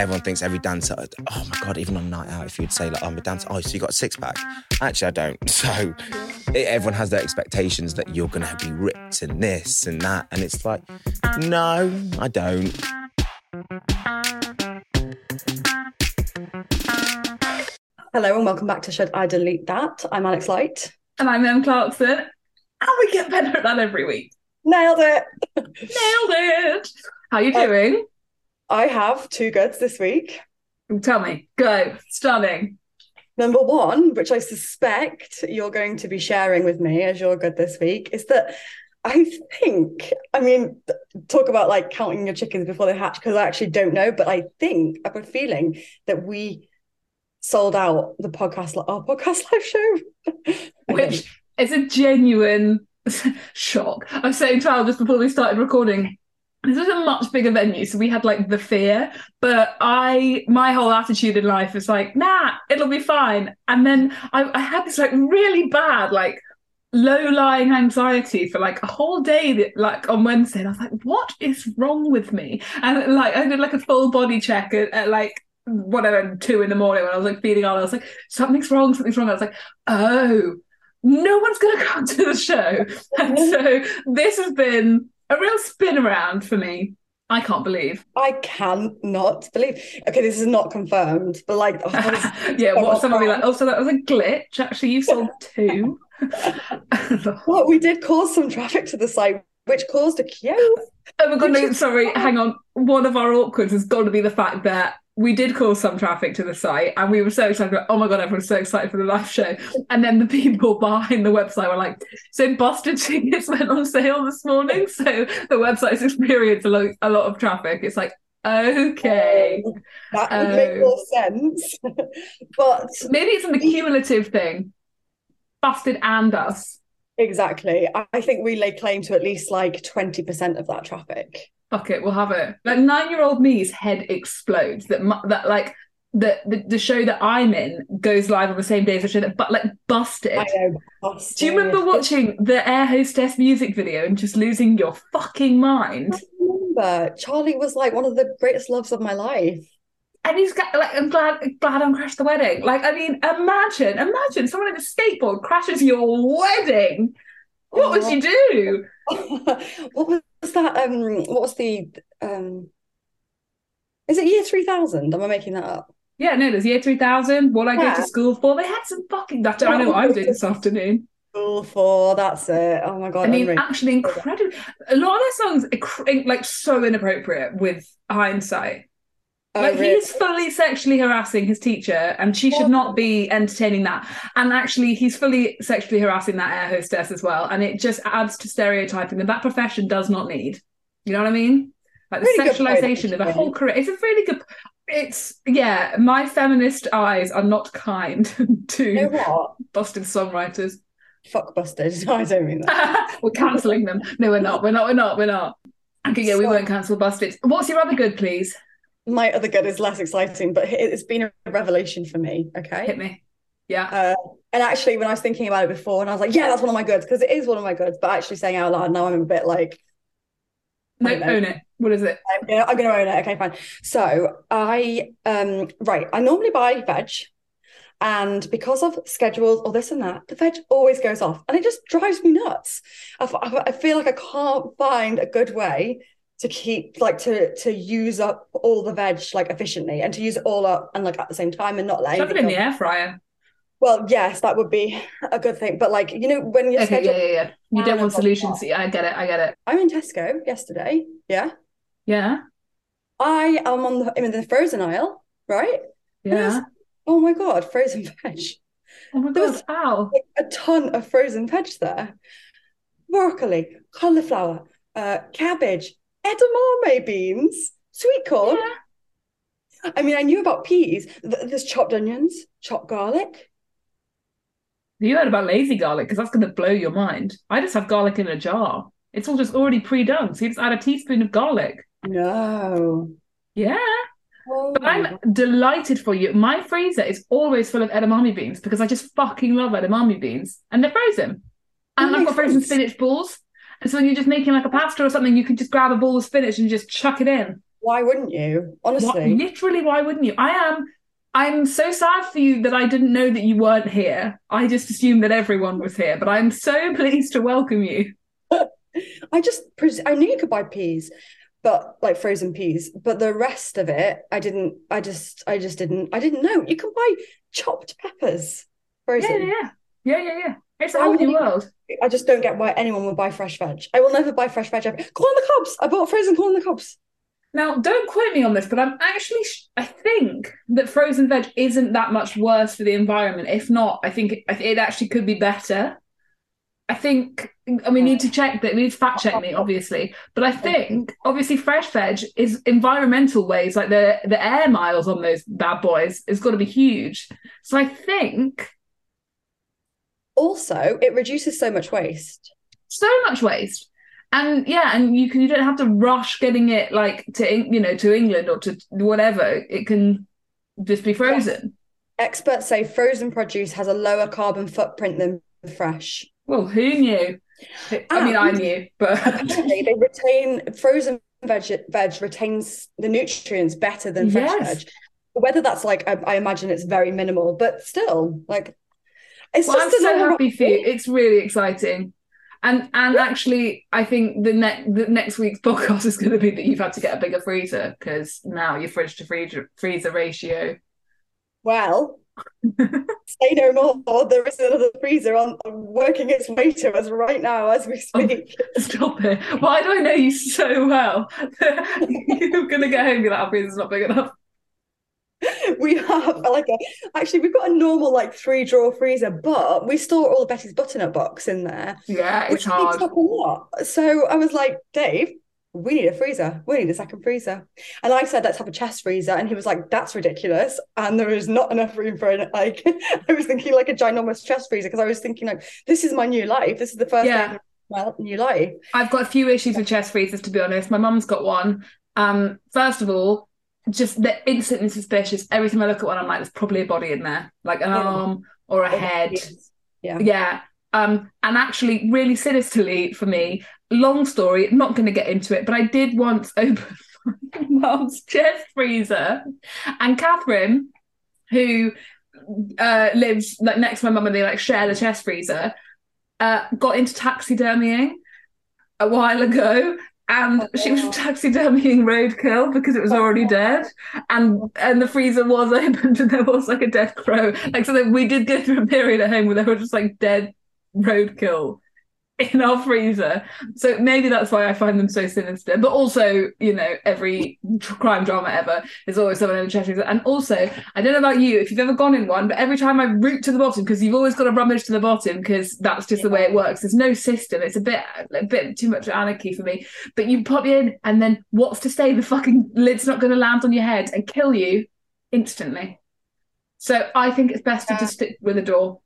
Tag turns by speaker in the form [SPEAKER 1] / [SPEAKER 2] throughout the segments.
[SPEAKER 1] everyone thinks every dancer, oh my God, even on a night out, if you'd say, like, I'm a dancer, oh, so you got a six pack. Actually, I don't. So it, everyone has their expectations that you're going to be ripped and this and that. And it's like, no, I don't.
[SPEAKER 2] Hello and welcome back to Should I Delete That? I'm Alex Light.
[SPEAKER 3] And I'm Em Clarkson. And we get better at that every week.
[SPEAKER 2] Nailed it.
[SPEAKER 3] Nailed it. How you uh, doing?
[SPEAKER 2] I have two goods this week.
[SPEAKER 3] Tell me. Go. Stunning.
[SPEAKER 2] Number one, which I suspect you're going to be sharing with me as your good this week, is that I think, I mean, talk about like counting your chickens before they hatch, because I actually don't know, but I think I've a feeling that we sold out the podcast, our podcast live show.
[SPEAKER 3] Which is a genuine shock. I was saying to Al just before we started recording, this was a much bigger venue, so we had like the fear. But I, my whole attitude in life is like, nah, it'll be fine. And then I, I had this like really bad, like low-lying anxiety for like a whole day that, like on Wednesday and I was like what is wrong with me and like I did like a full body check at, at like whatever two in the morning when I was like feeling on. I was like, something's wrong, something's wrong. I was like, oh, no one's gonna come to the show. And so this has been a real spin around for me. I can't believe.
[SPEAKER 2] I cannot believe. Okay, this is not confirmed, but like,
[SPEAKER 3] oh, yeah, what someone be like, oh, so that was a glitch. Actually, you sold two.
[SPEAKER 2] well, we did cause some traffic to the site, which caused a queue.
[SPEAKER 3] Oh my god, no, sorry, hang on. One of our awkwards has got to be the fact that we did cause some traffic to the site and we were so excited oh my god everyone's so excited for the live show. And then the people behind the website were like so busted tickets went on sale this morning so the website's experienced a lot, a lot of traffic. It's like okay.
[SPEAKER 2] Oh, that would make oh. more oh. sense. But
[SPEAKER 3] maybe it's an accumulative thing. Busted and us.
[SPEAKER 2] Exactly. I think we lay claim to at least like 20% of that traffic
[SPEAKER 3] fuck it, we'll have it. Like nine year old me's head explodes. That that like the, the, the show that I'm in goes live on the same day as the show that but like busted.
[SPEAKER 2] Know, busted.
[SPEAKER 3] Do you remember watching the air hostess music video and just losing your fucking mind?
[SPEAKER 2] I remember Charlie was like one of the greatest loves of my life.
[SPEAKER 3] And he's got, like, I'm glad, glad I'm crashed the wedding. Like, I mean, imagine, imagine someone in a skateboard crashes your wedding. What would you do?
[SPEAKER 2] what was that? Um, what was the um? Is it year three thousand? Am I making that up?
[SPEAKER 3] Yeah, no, there's year three thousand. What I yeah. go to school for? They had some fucking. That I know what I'm doing this afternoon.
[SPEAKER 2] School for that's it. Oh my god!
[SPEAKER 3] I mean, really actually, incredible. A lot of their songs, like, so inappropriate with hindsight. Oh, like really? he's fully sexually harassing his teacher, and she should not be entertaining that. And actually, he's fully sexually harassing that air hostess as well. And it just adds to stereotyping that that profession does not need. You know what I mean? Like the really sexualization of a whole career. It's a really good. It's yeah. My feminist eyes are not kind to
[SPEAKER 2] you know
[SPEAKER 3] busted songwriters.
[SPEAKER 2] Fuck busted. No, I don't mean that.
[SPEAKER 3] we're cancelling them. No, we're not. We're not. We're not. We're not. Okay, yeah, we won't cancel busted. What's your other good, please?
[SPEAKER 2] My other good is less exciting, but it's been a revelation for me. Okay.
[SPEAKER 3] Hit me. Yeah.
[SPEAKER 2] Uh, and actually, when I was thinking about it before, and I was like, yeah, that's one of my goods because it is one of my goods. But actually saying out loud now, I'm a bit like,
[SPEAKER 3] no, own it. What is it?
[SPEAKER 2] I'm gonna, I'm gonna own it. Okay, fine. So I um right, I normally buy veg, and because of schedules or this and that, the veg always goes off, and it just drives me nuts. I, I feel like I can't find a good way to keep like to to use up all the veg like efficiently and to use it all up and like at the same time and not like let
[SPEAKER 3] it in the air fryer.
[SPEAKER 2] Well, yes, that would be a good thing. But like, you know, when you're
[SPEAKER 3] okay, yeah, yeah, yeah. You don't want solutions. Yeah, I get it. I get it.
[SPEAKER 2] I'm in Tesco yesterday. Yeah.
[SPEAKER 3] Yeah.
[SPEAKER 2] I am on the I'm in the frozen aisle, right?
[SPEAKER 3] Yeah.
[SPEAKER 2] Oh my god, frozen veg.
[SPEAKER 3] Oh my god, how?
[SPEAKER 2] Like, a ton of frozen veg there. Broccoli, cauliflower, uh, cabbage, edamame beans, sweet corn. Yeah. I mean, I knew about peas. There's chopped onions, chopped garlic.
[SPEAKER 3] You heard about lazy garlic because that's going to blow your mind. I just have garlic in a jar. It's all just already pre-done. So you just add a teaspoon of garlic.
[SPEAKER 2] No.
[SPEAKER 3] Yeah. Oh. But I'm delighted for you. My freezer is always full of edamame beans because I just fucking love edamame beans, and they're frozen. And I've got frozen spinach balls. And so when you're just making like a pasta or something, you can just grab a bowl of spinach and just chuck it in.
[SPEAKER 2] Why wouldn't you?
[SPEAKER 3] What,
[SPEAKER 2] Honestly.
[SPEAKER 3] literally, why wouldn't you? I am. I'm so sad for you that I didn't know that you weren't here. I just assumed that everyone was here, but I'm so pleased to welcome you.
[SPEAKER 2] I just pres- I knew you could buy peas, but like frozen peas, but the rest of it, I didn't. I just, I just didn't. I didn't know you can buy chopped peppers
[SPEAKER 3] Yeah,
[SPEAKER 2] frozen.
[SPEAKER 3] yeah, yeah, yeah, yeah, yeah. It's a whole new world.
[SPEAKER 2] I just don't get why anyone would buy fresh veg. I will never buy fresh veg. ever. Corn on the cobs. I bought frozen corn on the cobs.
[SPEAKER 3] Now, don't quote me on this, but I'm actually, sh- I think that frozen veg isn't that much worse for the environment. If not, I think it, it actually could be better. I think, and we need to check that, we need to fact check me, obviously. But I think, obviously, fresh veg is environmental ways, like the, the air miles on those bad boys is got to be huge. So I think
[SPEAKER 2] Also, it reduces so much waste.
[SPEAKER 3] so much waste. And yeah, and you can you don't have to rush getting it like to you know to England or to whatever. It can just be frozen.
[SPEAKER 2] Experts say frozen produce has a lower carbon footprint than fresh.
[SPEAKER 3] Well, who knew? I mean, I knew, but
[SPEAKER 2] Apparently, they retain frozen veg. Veg retains the nutrients better than fresh
[SPEAKER 3] Yes.
[SPEAKER 2] veg. Whether that's like, I, I imagine it's very minimal, but still, like, it's
[SPEAKER 3] well, I'm
[SPEAKER 2] just
[SPEAKER 3] so
[SPEAKER 2] another
[SPEAKER 3] happy for you. It's really exciting. And and actually, I think the next the next week's podcast is going to be that you've had to get a bigger freezer because now your fridge to freezer freezer ratio.
[SPEAKER 2] Well, say no more. There is another freezer on working its way to us right now as we
[SPEAKER 3] Oh.
[SPEAKER 2] speak.
[SPEAKER 3] Stop it! Why do I know you so well? You're going to get home and be like, our freezer's not big enough.
[SPEAKER 2] We have like a actually we've got a normal like three drawer freezer, but we store all of Betty's butternut box in there,
[SPEAKER 3] Yeah, it's
[SPEAKER 2] which takes
[SPEAKER 3] hard.
[SPEAKER 2] up a lot. So I was like, Dave, we need a freezer. We need a second freezer. And I said, let's have a chest freezer. And he was like, that's ridiculous. And there is not enough room for it. Like, I was thinking like a ginormous chest freezer because I was thinking, like, this is my new life. This is the first
[SPEAKER 3] Yeah.
[SPEAKER 2] my new life.
[SPEAKER 3] I've got a few issues with chest freezers, to be honest. My mum's got one. Um, first of all, just they're instantly suspicious. Every time I look at one, I'm like, there's probably a body in there, like an
[SPEAKER 2] Yeah.
[SPEAKER 3] arm or a head.
[SPEAKER 2] Yeah.
[SPEAKER 3] Yeah. Um, and actually, really sinisterly for me, long story, not going to get into it, but I did once open my mum's chest freezer, and Catherine, who uh, lives like next to my mum, and they like share the chest freezer, uh, got into taxidermying a while ago. And
[SPEAKER 2] Oh,
[SPEAKER 3] she was oh.
[SPEAKER 2] wow.
[SPEAKER 3] taxidermying roadkill because it was already oh. dead, and and the freezer was opened and there was like a dead crow. Like so, that we did go through a period at home where there were just like dead roadkill in our freezer. So maybe that's why I find them so sinister. But also, you know, every crime drama ever is always someone in the chest freezer. And also, I don't know about you if you've ever gone in one, but every time I root to the bottom because you've always got to rummage to the bottom because that's just the way it works. There's no system. It's a bit a bit too much anarchy for me. But you pop in, and then what's to say the fucking lid's not going to land on your head and kill you instantly. So I think it's best to just stick with a door.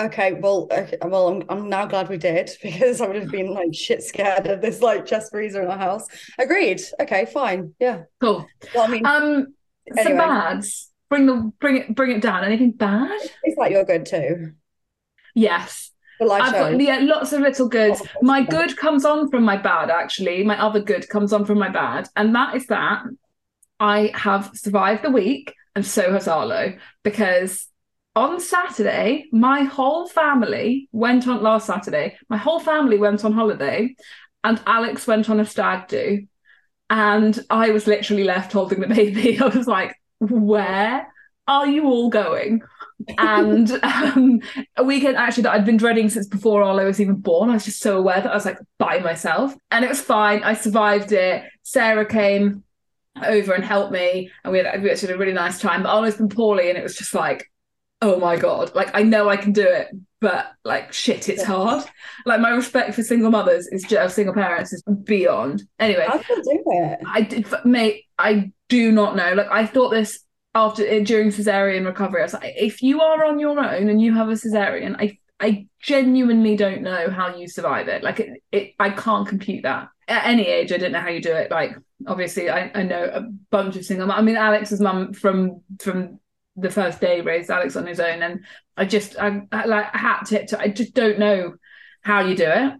[SPEAKER 2] Okay, well, okay, well, I'm, I'm now glad we did because I would have been like shit scared of this like chest freezer in our house. Agreed. Okay, fine. Yeah.
[SPEAKER 3] Cool.
[SPEAKER 2] Well, I mean,
[SPEAKER 3] Um, some
[SPEAKER 2] Anyway.
[SPEAKER 3] bads. Bring the bring it bring it down. Anything bad?
[SPEAKER 2] It's like you're good too?
[SPEAKER 3] Yes. I've got yeah, lots of little goods.
[SPEAKER 2] Oh,
[SPEAKER 3] My good comes on from my bad, actually. My other good comes on from my bad, and that is that I have survived the week, and so has Arlo, because on Saturday, my whole family went on last Saturday. My whole family went on holiday, and Alex went on a stag do, and I was literally left holding the baby. I was like, "Where are you all going?" and um, a weekend actually that I'd been dreading since before Arlo was even born. I was just so aware that I was like by myself, and it was fine. I survived it. Sarah came over and helped me, and we had, we had a really nice time. But Arlo's been poorly, and it was just like, oh my god, like I know I can do it, but like shit, it's hard. Like my respect for single mothers is just single parents is beyond. Anyway,
[SPEAKER 2] I can do it.
[SPEAKER 3] I did, mate. I do not know. Like I thought this after eh, during cesarean recovery. I was like, if you are on your own and you have a cesarean, I I genuinely don't know how you survive it. Like it, it I can't compute that. At any age, I don't know how you do it. Like obviously, I, I know a bunch of single. I mean, Alex's mum from from the first day raised Alex on his own, and I just I, I like hat tip to. I just don't know how you do it.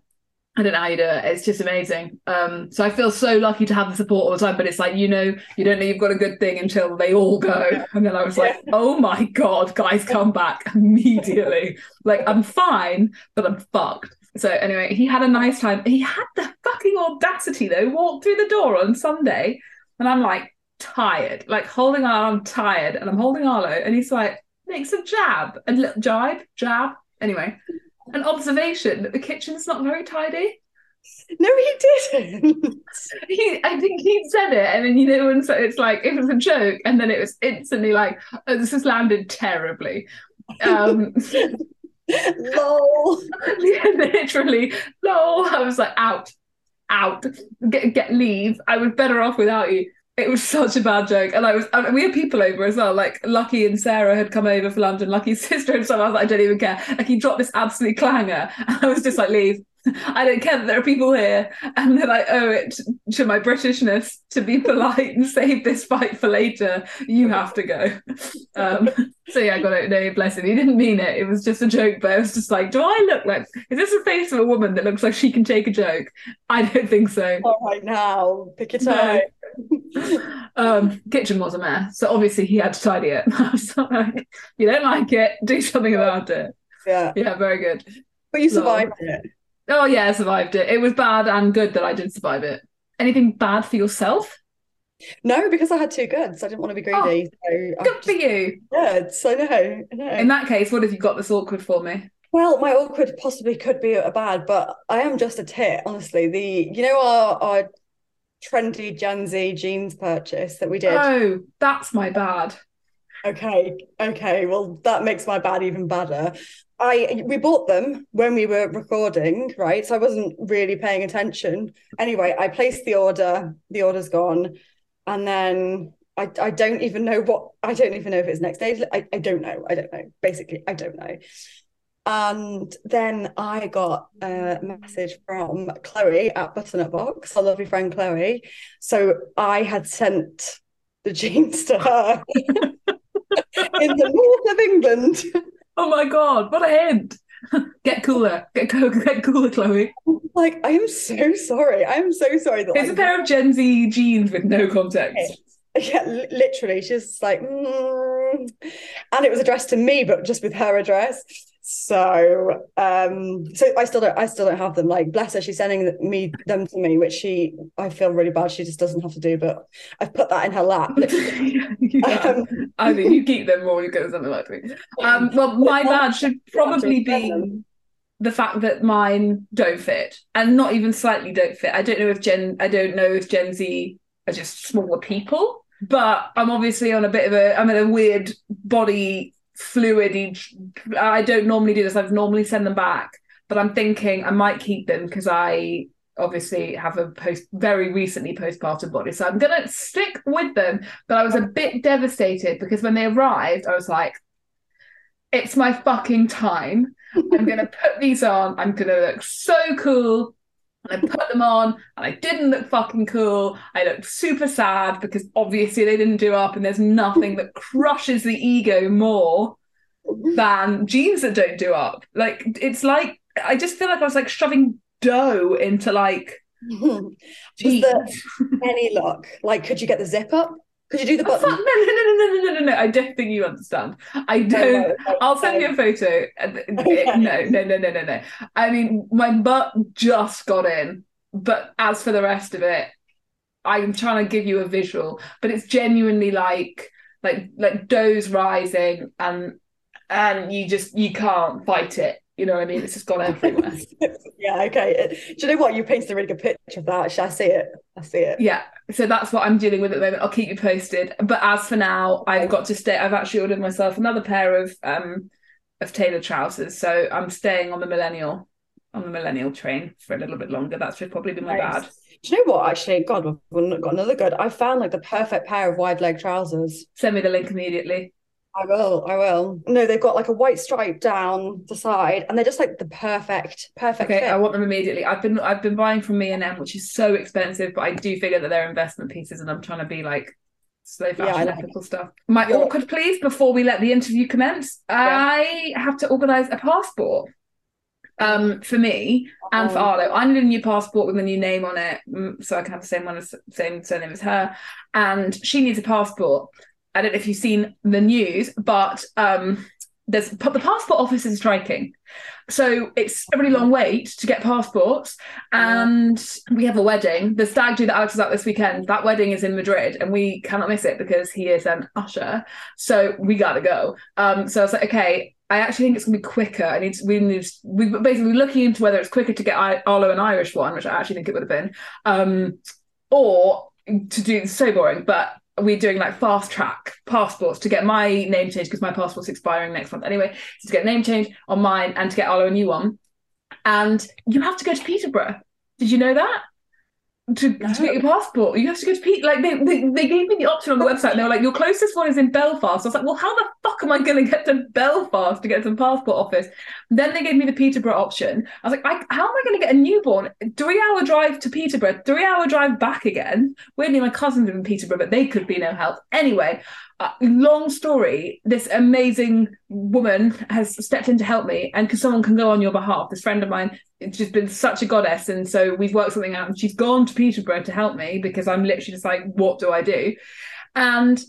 [SPEAKER 3] I don't know how you do it. It's just amazing. Um, so I feel so lucky to have the support all the time. But it's like you know, you don't know you've got a good thing until they all go. And then I was like, oh my god, guys, come back immediately. like I'm fine, but I'm fucked. So anyway, he had a nice time. He had the fucking audacity though, walked through the door on Sunday, and I'm like tired, like holding Arlo, I'm tired, and I'm holding Arlo, and he's like, makes a jab, a little jibe, jab. Anyway, an observation that the kitchen's not very tidy.
[SPEAKER 2] No, he didn't.
[SPEAKER 3] He, I think he said it, and then you know, and so it's like it was a joke, and then it was instantly like, oh, this has landed terribly. Um,
[SPEAKER 2] Lol.
[SPEAKER 3] yeah, literally, no, I was like, out, out, get get leave. I was better off without you. It was such a bad joke, and I was. We had people over as well. Like Lucky and Sarah had come over for London. Lucky's sister and stuff. I was like, I don't even care. Like he dropped this absolute clanger, and I was just like, leave. I don't care that there are people here, and then I owe it to my Britishness to be polite and save this fight for later. You have to go. Um, so yeah, I got it. No, bless him. He didn't mean it. It was just a joke, but I was just like, do I look like? Is this the face of a woman that looks like she can take a joke? I don't think so.
[SPEAKER 2] All right now, pick it
[SPEAKER 3] No. um, kitchen was a mess, so obviously he had to tidy it. I was like, you don't like it, do something about it.
[SPEAKER 2] Yeah,
[SPEAKER 3] Yeah, very good.
[SPEAKER 2] but you survived it.
[SPEAKER 3] Oh yeah, I survived it. It was bad and good that I did survive it. Anything bad for yourself?
[SPEAKER 2] No, because I had two goods. I didn't want to be greedy. Oh, so I
[SPEAKER 3] Good for you.
[SPEAKER 2] I know. I know.
[SPEAKER 3] In that case, what have you got that's awkward for me?
[SPEAKER 2] Well, my awkward possibly could be a bad, but I am just a tit, honestly. The you know our our trendy Gen Z jeans purchase that we did.
[SPEAKER 3] Oh, that's my bad.
[SPEAKER 2] Okay, okay. Well, that makes my bad even badder. I we bought them when we were recording, right? So I wasn't really paying attention. Anyway, I placed the order. The order's gone, and then I I don't even know what I don't even know if it's next day. I I don't know. I don't know. Basically, I don't know. And then I got a message from Chloe at Butternut Box, our lovely friend Chloe. So I had sent the jeans to her in the north of England.
[SPEAKER 3] Oh my god, what a hint! Get cooler, get, co- get cooler, Chloe.
[SPEAKER 2] Like, I am so sorry. I am so sorry that
[SPEAKER 3] It's a pair of Gen Z jeans with no context.
[SPEAKER 2] yeah, literally, she's like, mm. and it was addressed to me, but just with her address. So, um, so I still don't, I still don't have them. Like, bless her, she's sending me them to me, which she, I feel really bad. She just doesn't have to do, but I've put that in her lap.
[SPEAKER 3] Yeah.
[SPEAKER 2] Um,
[SPEAKER 3] Either you keep them or you get something like me. Um, well, my bad should probably be the fact that mine don't fit, and not even slightly don't fit. I don't know if Gen, I don't know if Gen Z are just smaller people, but I'm obviously on a bit of a, I'm in a weird body fluid. each I don't normally do this. I've normally send them back, but I'm thinking I might keep them because I obviously have a post very recently postpartum body so i'm gonna stick with them but i was a bit devastated because when they arrived i was like it's my fucking time i'm gonna put these on i'm gonna look so cool and i put them on and i didn't look fucking cool i looked super sad because obviously they didn't do up and there's nothing that crushes the ego more than jeans that don't do up like it's like i just feel like i was like shoving dough into like jeans.
[SPEAKER 2] there any luck? Like, could you get the zip up? Could you do the
[SPEAKER 3] Oh, no, no, no, no, no, no, no, no. I don't think you understand. I don't. I'll send you a photo. No, no, no, no, no, no. I mean, my butt just got in, but as for the rest of it, I'm trying to give you a visual. But it's genuinely like, like, like doughs rising, and and you just you can't fight it. You know what I mean? It's just gone everywhere.
[SPEAKER 2] yeah, okay. Do you know what? You painted a really good picture of that. Actually, I see it. I see it.
[SPEAKER 3] yeah so that's what i'm dealing with at the moment i'll keep you posted but as for now i've got to stay i've actually ordered myself another pair of um of tailored trousers so i'm staying on the millennial on the millennial train for a little bit longer that's probably been my
[SPEAKER 2] Nice.
[SPEAKER 3] bad
[SPEAKER 2] Do you know what? Actually, God, we've got another good. I found like the perfect pair of wide leg trousers.
[SPEAKER 3] send me the link immediately
[SPEAKER 2] I will. I will. No, they've got like a white stripe down the side, and they're just like the perfect, perfect
[SPEAKER 3] okay
[SPEAKER 2] fit.
[SPEAKER 3] i want them immediately i've been i've been buying from me and m which is so expensive but i do figure that they're investment pieces and i'm trying to be like slow
[SPEAKER 2] Yeah,
[SPEAKER 3] fashion
[SPEAKER 2] know.
[SPEAKER 3] ethical stuff my
[SPEAKER 2] Yeah.
[SPEAKER 3] awkward please before we let the interview commence i have to organize a passport um, for me and for. Arlo. I need a new passport with a new name on it, mm, so I can have the same one as same surname as her. And she needs a passport. I don't know if you've seen the news, but um, there's the passport office is striking. So it's a really long wait to get passports. And we have a wedding. The stag do that Alex is at this weekend. That wedding is in Madrid, and we cannot miss it because he is an usher. So we gotta go. Um, so I was like, okay, I actually think it's gonna be quicker. I need to, we need we basically looking into whether it's quicker to get I- Arlo an Irish one, which I actually think it would have been, um, or to do so boring, but we're doing like fast track passports to get my name changed because my passport's expiring next month anyway. So to get name change on mine and to get Arlo a new one. And you have to go to Peterborough. Did you know that? To, to get your passport, you have to go to Pete. Like they, they, they gave me the option on the oh. website. They were like, "Your closest one is in Belfast." I was like, "Well, how the fuck am I going to get to Belfast to get to the passport office?" Then they gave me the Peterborough option. I was like, I, "How am I going to get a newborn? Three hour drive to Peterborough, three hour drive back again." Weirdly, my cousins live in Peterborough, but they could be no help. Anyway, uh, long story. This amazing woman has stepped in to help me, and because someone can go on your behalf, this friend of mine it's just been such a goddess and so we've worked something out and she's gone to peterborough to help me because i'm literally just like what do i do? And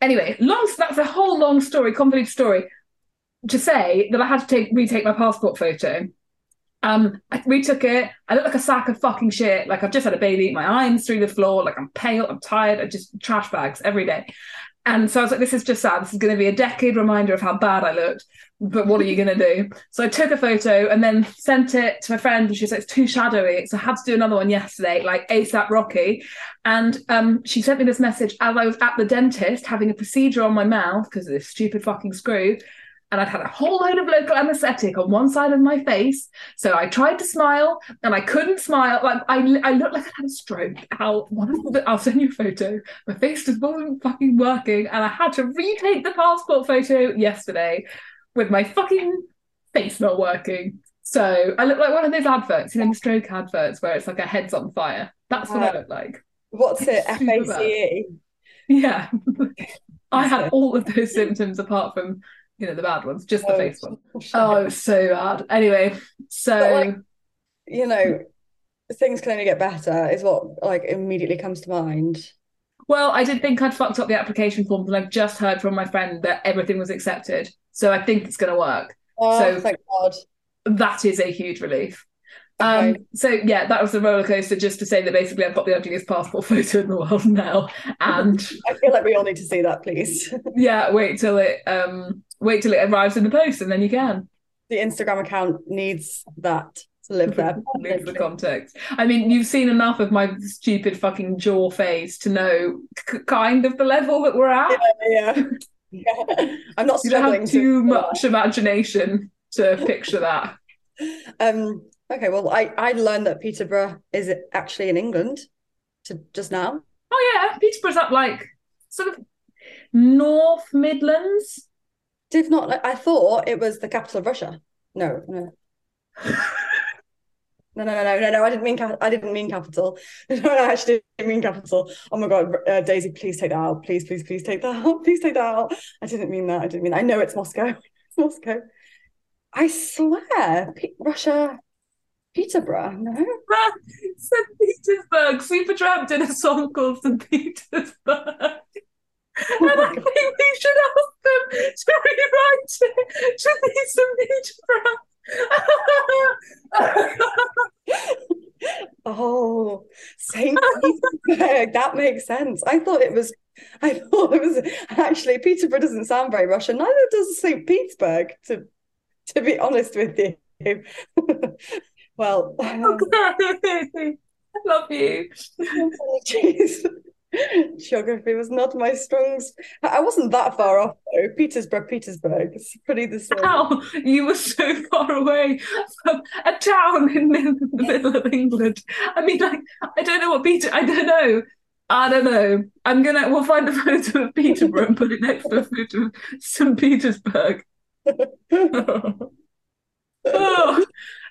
[SPEAKER 3] anyway long that's a whole long story convoluted story. To say that i had to take retake my passport photo. Um i retook it. I look like a sack of fucking shit. Like i've just had a baby. My eyes through the floor. Like i'm pale. I'm tired. I just trash bags every day and so I was like, this is just sad. This is going to be a decade reminder of how bad I looked. But what are you going to do? So I took a photo and then sent it to my friend, and she was like, it's too shadowy. So I had to do another one yesterday, like ASAP Rocky. And um, she sent me this message as I was at the dentist having a procedure on my mouth because of this stupid fucking screw. And I'd had a whole load of local anesthetic on one side of my face. So I tried to smile and I couldn't smile. Like I, I looked like I had a stroke. I'll, one of the, I'll send you a photo. My face just wasn't fucking working. And I had to retake the passport photo yesterday with my fucking face not working. So I look like one of those adverts, you know, the stroke adverts where it's like a head's on fire. That's what I look like.
[SPEAKER 2] What's it? F A C E.
[SPEAKER 3] Yeah. I had all of those symptoms apart from, you know, the bad ones, just the
[SPEAKER 2] Oh,
[SPEAKER 3] face one. Oh, it was so bad. Anyway, so
[SPEAKER 2] like, You know, things can only get better, is what like immediately comes to mind.
[SPEAKER 3] well, I did think I'd fucked up the application forms, and I've just heard from my friend that everything was accepted. So I think it's going to work.
[SPEAKER 2] Oh,
[SPEAKER 3] So-
[SPEAKER 2] thank God.
[SPEAKER 3] That is a huge relief. Um, so yeah, that was the roller coaster. Just to say that basically I've got the ugliest passport photo in the world now, and
[SPEAKER 2] I feel like we all need to see that, please.
[SPEAKER 3] yeah, wait till it um wait till it arrives in the post, and then you can.
[SPEAKER 2] the Instagram account needs that to live there.
[SPEAKER 3] Leave the context. I mean, you've seen enough of my stupid fucking jaw face to know k- kind of the level that we're at.
[SPEAKER 2] yeah. yeah. I'm not
[SPEAKER 3] You don't have
[SPEAKER 2] to-
[SPEAKER 3] too much imagination to picture that.
[SPEAKER 2] Um, okay, well, I, I learned that Peterborough is actually in England to just now.
[SPEAKER 3] Oh yeah, Peterborough's up like sort of North Midlands.
[SPEAKER 2] Did not, I thought it was the capital of Russia. No, no. No, no, no, no, no, no. I didn't mean I didn't mean capital. No, I actually didn't mean capital. Oh my God, uh, Daisy, please take that out. Please, please, please take that out. Please take that out. I didn't mean that. I didn't mean. I know it's Moscow. It's Moscow. I swear, Pe- Russia, Peterborough. No,
[SPEAKER 3] St. Petersburg. Supertramp did a song called St. Petersburg. And I think we should ask them to rewrite it to be St. Petersburg.
[SPEAKER 2] Oh, Saint Petersburg. That makes sense. I thought it was. I thought it was actually Peterborough doesn't sound very Russian. Neither does Saint Petersburg. To to be honest with you. well, um,
[SPEAKER 3] I love you.
[SPEAKER 2] apologies. Geography was not my strong. I wasn't that far off though. Petersburg, Petersburg. It's pretty the same.
[SPEAKER 3] How you were so far away from a town in the, the middle of England. I mean, like, I don't know what Peter. I don't know. I don't know. I'm gonna. We'll find a photo of Peterborough and put it next to a photo of St. Petersburg. oh,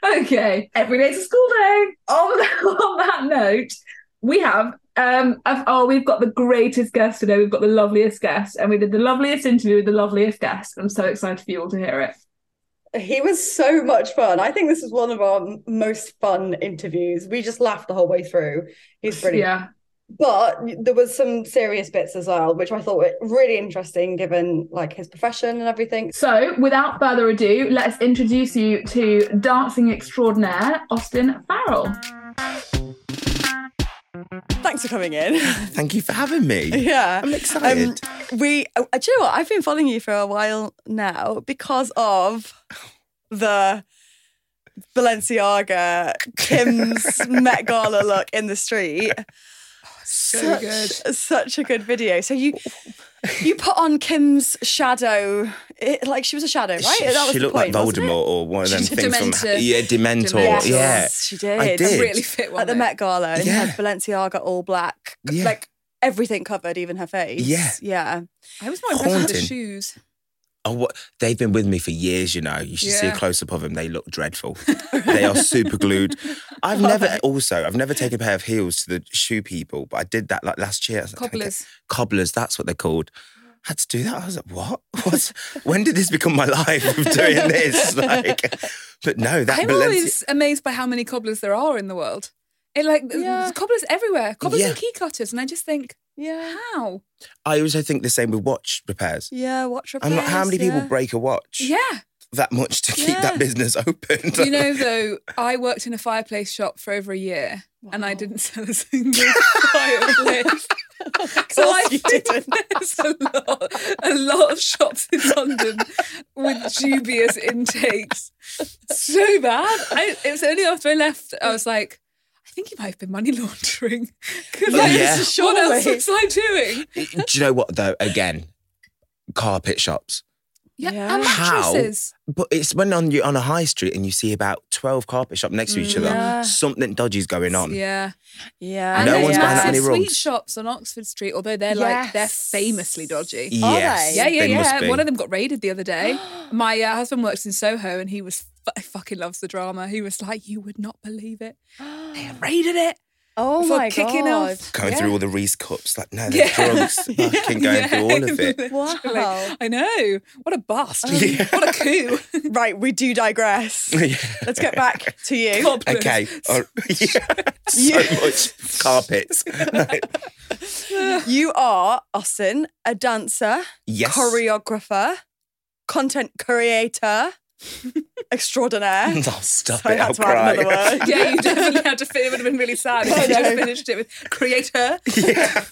[SPEAKER 3] okay. Every day's a school day. On, on that note, we have um I've, oh we've got the greatest guest today. We've got the loveliest guest, and we did the loveliest interview with the loveliest guest. I'm so excited for you all to hear it.
[SPEAKER 4] he was so much fun. I think this is one of our most fun interviews. We just laughed the whole way through. He's brilliant.
[SPEAKER 5] Yeah.
[SPEAKER 4] But there was some serious bits as well, which I thought were really interesting given like his profession and everything.
[SPEAKER 5] So, without further ado, let's introduce you to dancing extraordinaire Austyn Farrell.
[SPEAKER 2] Thanks for coming in.
[SPEAKER 1] Thank you for having me.
[SPEAKER 2] yeah.
[SPEAKER 1] I'm excited.
[SPEAKER 2] Um, we, uh, do you know what? I've been following you for a while now because of the Balenciaga Kim's Met Gala look in the street.
[SPEAKER 3] So
[SPEAKER 2] such,
[SPEAKER 3] good.
[SPEAKER 2] Such a good video. So you you put on Kim's shadow, it, like she was a shadow, right?
[SPEAKER 1] She,
[SPEAKER 2] that was
[SPEAKER 1] she looked
[SPEAKER 2] point,
[SPEAKER 1] like? Voldemort or one of them
[SPEAKER 3] She's a
[SPEAKER 1] things from yeah, Dementor.
[SPEAKER 3] Dementor.
[SPEAKER 1] Yeah,
[SPEAKER 2] she did.
[SPEAKER 1] I
[SPEAKER 2] A
[SPEAKER 1] did.
[SPEAKER 3] Really fit one.
[SPEAKER 2] At the Met Gala, and
[SPEAKER 1] Yeah.
[SPEAKER 2] had Balenciaga all black,
[SPEAKER 1] Yeah.
[SPEAKER 2] like everything covered, even her face.
[SPEAKER 1] Yeah.
[SPEAKER 2] yeah.
[SPEAKER 3] I was more impressed with the shoes.
[SPEAKER 1] Oh, what? They've been with me for years, you know. You should see a
[SPEAKER 3] Yeah.
[SPEAKER 1] close up of them. They look dreadful. they are super glued. I've never, also, I've never taken a pair of heels to the shoe people, but I did that like last year. I was like,
[SPEAKER 3] Cobblers.
[SPEAKER 1] Cobblers, that's what they're called. had to do that. I was like, what? What's, when did this become my life of doing this? Like, but no, that
[SPEAKER 3] I'm always amazed by how many cobblers there are in the world. It like
[SPEAKER 2] Yeah.
[SPEAKER 3] there's cobblers everywhere, cobblers
[SPEAKER 1] Yeah.
[SPEAKER 3] and key cutters, and I just think,
[SPEAKER 2] Yeah.
[SPEAKER 3] how?
[SPEAKER 1] I also think the same with watch repairs.
[SPEAKER 2] Yeah, watch repairs.
[SPEAKER 1] I'm like, how many people
[SPEAKER 2] yeah.
[SPEAKER 1] break a watch
[SPEAKER 3] Yeah.
[SPEAKER 1] that much to keep
[SPEAKER 2] Yeah.
[SPEAKER 1] that business open?
[SPEAKER 3] Do you know though? I worked in a fireplace shop for over a year, and I didn't sell a single fireplace. so I
[SPEAKER 2] you
[SPEAKER 3] think
[SPEAKER 2] didn't.
[SPEAKER 3] there's a lot, a lot of shops in London with dubious intakes. So bad. I, it was only after I left I was like, think he might have been money laundering. Because like,
[SPEAKER 1] yeah.
[SPEAKER 3] what else
[SPEAKER 2] Surely.
[SPEAKER 3] was I doing?
[SPEAKER 1] Do you know what though? Again, carpet shops.
[SPEAKER 3] Yeah,
[SPEAKER 2] Yeah.
[SPEAKER 3] and
[SPEAKER 1] How? But it's when on you on a high street and you see about twelve carpet shops next to each other.
[SPEAKER 2] Yeah.
[SPEAKER 1] Something dodgy's going on.
[SPEAKER 3] Yeah.
[SPEAKER 2] Yeah.
[SPEAKER 3] And
[SPEAKER 1] No
[SPEAKER 3] there's
[SPEAKER 1] one's buying that
[SPEAKER 3] massive
[SPEAKER 1] many
[SPEAKER 3] sweet shops on Oxford Street, although they're like they're famously dodgy.
[SPEAKER 2] Are
[SPEAKER 1] Yes,
[SPEAKER 2] they?
[SPEAKER 3] Yeah, yeah,
[SPEAKER 1] they must
[SPEAKER 3] yeah.
[SPEAKER 1] be.
[SPEAKER 3] One of them got raided the other day. My uh, husband works in Soho, and he was fu- fucking loves the drama. He was like, "You would not believe it. They raided it
[SPEAKER 2] Oh
[SPEAKER 3] for
[SPEAKER 2] my
[SPEAKER 3] kicking
[SPEAKER 2] god.
[SPEAKER 3] off,
[SPEAKER 1] Going
[SPEAKER 3] Yeah.
[SPEAKER 1] through all the Reese cups, like no,
[SPEAKER 3] Yeah.
[SPEAKER 1] they're drugs. Fucking going through all of it.
[SPEAKER 3] literally.
[SPEAKER 2] Wow.
[SPEAKER 3] I know. What a bust.
[SPEAKER 1] Yeah.
[SPEAKER 3] What a coup.
[SPEAKER 2] Right, we do digress.
[SPEAKER 1] Yeah.
[SPEAKER 2] Let's get back to you.
[SPEAKER 3] Cobblers.
[SPEAKER 1] Okay. Oh, yeah. So much carpets.
[SPEAKER 2] You are Austyn, a dancer,
[SPEAKER 1] yes.
[SPEAKER 2] choreographer, content creator, extraordinaire.
[SPEAKER 1] Oh, stop
[SPEAKER 2] So I
[SPEAKER 1] it.
[SPEAKER 2] had
[SPEAKER 1] I'll
[SPEAKER 2] to add another word.
[SPEAKER 3] Yeah, you definitely had to fit. It would have been really sad if you just finished it with creator.
[SPEAKER 1] Yeah.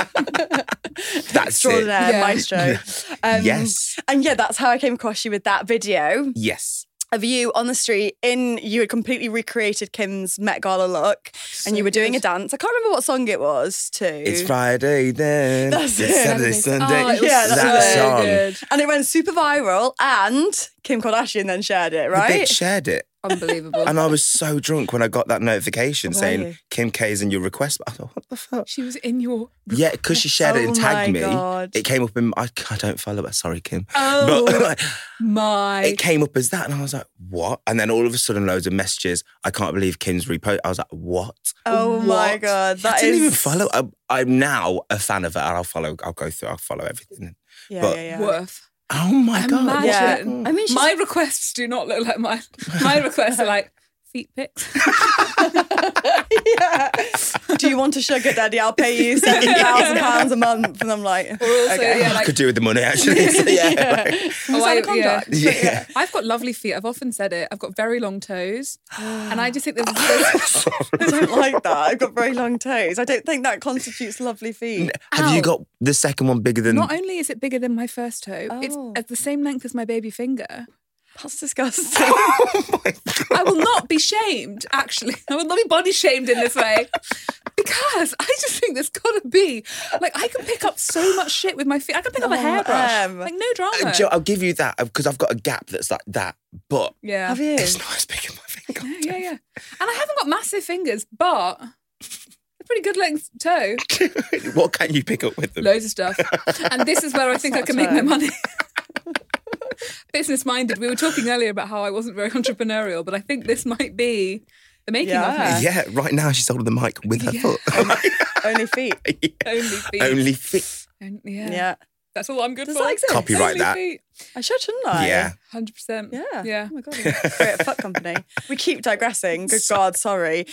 [SPEAKER 1] That's it.
[SPEAKER 2] extraordinaire
[SPEAKER 3] Yeah.
[SPEAKER 2] maestro. Um,
[SPEAKER 1] Yes.
[SPEAKER 2] And yeah, that's how I came across you with that video
[SPEAKER 1] Yes.
[SPEAKER 2] Of you on the street in you had completely recreated Kim's Met Gala look and you
[SPEAKER 3] So
[SPEAKER 2] were doing a dance. I can't remember what song it was too.
[SPEAKER 1] It's Friday then.
[SPEAKER 2] That's
[SPEAKER 1] it's
[SPEAKER 2] it.
[SPEAKER 1] Saturday, Sunday.
[SPEAKER 3] Oh, it
[SPEAKER 2] Yeah,
[SPEAKER 3] so
[SPEAKER 2] that's
[SPEAKER 1] that song.
[SPEAKER 3] good.
[SPEAKER 2] and it went super viral and Kim Kardashian then shared it,
[SPEAKER 1] The
[SPEAKER 2] right?
[SPEAKER 1] bitch shared it.
[SPEAKER 3] Unbelievable.
[SPEAKER 1] And I was so drunk when I got that notification
[SPEAKER 2] Were
[SPEAKER 1] saying
[SPEAKER 2] you?
[SPEAKER 1] Kim is in your request. I thought, what the fuck?
[SPEAKER 3] she was in your.
[SPEAKER 1] Yeah, because she shared it
[SPEAKER 2] Oh
[SPEAKER 1] and tagged
[SPEAKER 2] my
[SPEAKER 1] me.
[SPEAKER 2] God.
[SPEAKER 1] It came up in. I, I don't follow her. Sorry, Kim.
[SPEAKER 3] Oh
[SPEAKER 1] But like,
[SPEAKER 3] my.
[SPEAKER 1] it came up as that, and I was like, "What?" And then all of a sudden, loads of messages. I can't believe Kim's repost. I was like, "What?"
[SPEAKER 2] oh my
[SPEAKER 3] What?
[SPEAKER 2] god,
[SPEAKER 1] I
[SPEAKER 2] that
[SPEAKER 1] didn't
[SPEAKER 2] is
[SPEAKER 1] even follow. I'm, I'm now a fan of her, and I'll follow. I'll go through. I'll follow everything.
[SPEAKER 2] Yeah,
[SPEAKER 1] but-
[SPEAKER 2] yeah, yeah.
[SPEAKER 3] worth.
[SPEAKER 1] Oh my god!
[SPEAKER 2] Yeah,
[SPEAKER 3] Imagine.
[SPEAKER 2] I mean, she's,
[SPEAKER 3] My requests do not look like mine. My requests are like feet pics.
[SPEAKER 2] yeah. Do you want a sugar daddy? I'll pay you seven thousand pounds a month, and I'm like,
[SPEAKER 3] also,
[SPEAKER 2] okay.
[SPEAKER 3] yeah,
[SPEAKER 1] I could do with the money actually. So, yeah, like-
[SPEAKER 3] Oh,
[SPEAKER 2] sign
[SPEAKER 3] I-
[SPEAKER 2] a
[SPEAKER 1] yeah. yeah.
[SPEAKER 3] I've got lovely feet. I've often said it. I've got very long toes, and I just think there's. there's
[SPEAKER 2] I don't like that. I've got very long toes. I don't think that constitutes lovely feet.
[SPEAKER 1] Have you got the second one bigger than?
[SPEAKER 3] not only is it bigger than my first toe,
[SPEAKER 2] Oh.
[SPEAKER 3] it's at the same length as my baby finger.
[SPEAKER 2] That's disgusting.
[SPEAKER 1] oh my god!
[SPEAKER 3] I will not be shamed, actually. I will not be body shamed in this way. Because I just think there's got to be, like, I can pick up so much shit with my feet. I can pick up a
[SPEAKER 2] Oh,
[SPEAKER 3] hairbrush.
[SPEAKER 2] Em.
[SPEAKER 3] like, no drama.
[SPEAKER 1] Uh, Joe, I'll give you that because I've got a gap that's like that, but
[SPEAKER 3] yeah.
[SPEAKER 2] Have you?
[SPEAKER 1] it's not as big as my finger.
[SPEAKER 3] Yeah, yeah, yeah. And I haven't got massive fingers, but a pretty good length toe.
[SPEAKER 1] what can you pick up with them?
[SPEAKER 3] Loads of stuff. And this is where I think I can make my money. Business minded. We were talking earlier about how I wasn't very entrepreneurial, but I think this might be the making
[SPEAKER 2] Yeah.
[SPEAKER 3] of me.
[SPEAKER 1] Yeah, right now she's holding the mic with her
[SPEAKER 3] Yeah.
[SPEAKER 1] foot.
[SPEAKER 2] Only feet.
[SPEAKER 3] Only feet.
[SPEAKER 1] Only feet.
[SPEAKER 3] Only- yeah.
[SPEAKER 2] Yeah.
[SPEAKER 6] That's all I'm good
[SPEAKER 2] Does
[SPEAKER 6] for.
[SPEAKER 2] that exist?
[SPEAKER 1] Copyright that.
[SPEAKER 2] I should, shouldn't I?
[SPEAKER 1] Yeah.
[SPEAKER 6] Hundred percent.
[SPEAKER 2] Yeah.
[SPEAKER 6] Yeah.
[SPEAKER 2] Oh my god. Great fuck company. We keep digressing. Good God, sorry.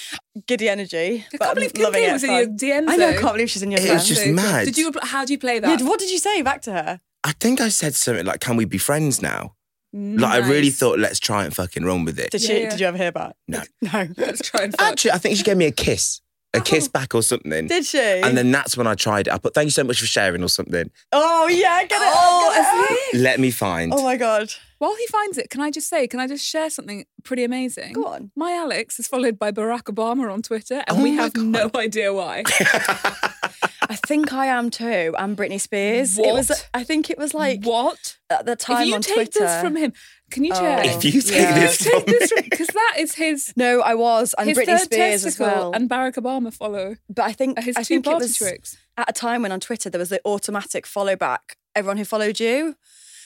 [SPEAKER 2] Giddy energy.
[SPEAKER 6] I can't believe Kim
[SPEAKER 2] loving
[SPEAKER 6] K
[SPEAKER 2] it.
[SPEAKER 6] was in your DMs.
[SPEAKER 2] I know. I can't believe she's in your
[SPEAKER 1] It was just mad.
[SPEAKER 6] Did you? How do you play that?
[SPEAKER 2] Yeah, what did you say back to her?
[SPEAKER 1] I think I said something like, "Can we be friends now?" Like I really thought, let's try and fucking run with it.
[SPEAKER 2] Did
[SPEAKER 6] Yeah,
[SPEAKER 2] she?
[SPEAKER 6] yeah.
[SPEAKER 2] Did you ever hear back?
[SPEAKER 1] No.
[SPEAKER 2] No.
[SPEAKER 6] Let's try and fuck.
[SPEAKER 1] Actually, I think she gave me a kiss, a kiss oh. back or something.
[SPEAKER 2] Did she?
[SPEAKER 1] And then that's when I tried it. I put, "Thank you so much for sharing" or something.
[SPEAKER 2] oh yeah, get it.
[SPEAKER 6] Oh,
[SPEAKER 2] get it?
[SPEAKER 1] Let me find.
[SPEAKER 2] Oh my god.
[SPEAKER 6] While he finds it, can I just say, can I just share something pretty amazing?
[SPEAKER 2] Go on.
[SPEAKER 6] My Alex is followed by Barack Obama on Twitter, and
[SPEAKER 1] Oh
[SPEAKER 6] we
[SPEAKER 1] my
[SPEAKER 6] have no idea why.
[SPEAKER 2] I think I am too. I'm Britney Spears. It was. I think it was like
[SPEAKER 6] what?
[SPEAKER 2] at the time
[SPEAKER 6] if you
[SPEAKER 2] on
[SPEAKER 6] take
[SPEAKER 2] Twitter.
[SPEAKER 6] this from him, can you
[SPEAKER 2] Oh.
[SPEAKER 6] check?
[SPEAKER 1] If you take
[SPEAKER 2] Yeah.
[SPEAKER 1] this
[SPEAKER 6] take
[SPEAKER 1] from
[SPEAKER 6] this
[SPEAKER 1] me.
[SPEAKER 6] because that is his
[SPEAKER 2] no, I was, and Britney
[SPEAKER 6] third
[SPEAKER 2] Spears as well.
[SPEAKER 6] and Barack Obama follow.
[SPEAKER 2] but I think
[SPEAKER 6] his
[SPEAKER 2] I
[SPEAKER 6] two
[SPEAKER 2] think it was
[SPEAKER 6] tricks.
[SPEAKER 2] at a time when on Twitter there was the automatic follow back. Everyone who followed you.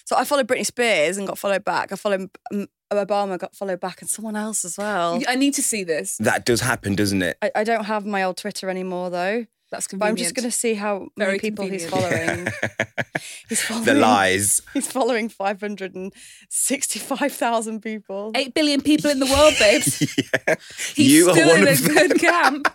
[SPEAKER 2] So I followed Britney Spears and got followed back. I followed um, Obama, got followed back, and someone else as well.
[SPEAKER 6] I need to see this.
[SPEAKER 1] That does happen, doesn't it?
[SPEAKER 2] I, I don't have my old Twitter anymore though.
[SPEAKER 6] That's
[SPEAKER 2] But. I'm just going to see how many
[SPEAKER 6] Very
[SPEAKER 2] people he's following. he's following
[SPEAKER 1] the lies.
[SPEAKER 2] He's following 565,000 people.
[SPEAKER 6] Eight billion people in the world, babes.
[SPEAKER 1] yeah.
[SPEAKER 6] He's
[SPEAKER 1] You are
[SPEAKER 6] still
[SPEAKER 1] one
[SPEAKER 6] in a good camp.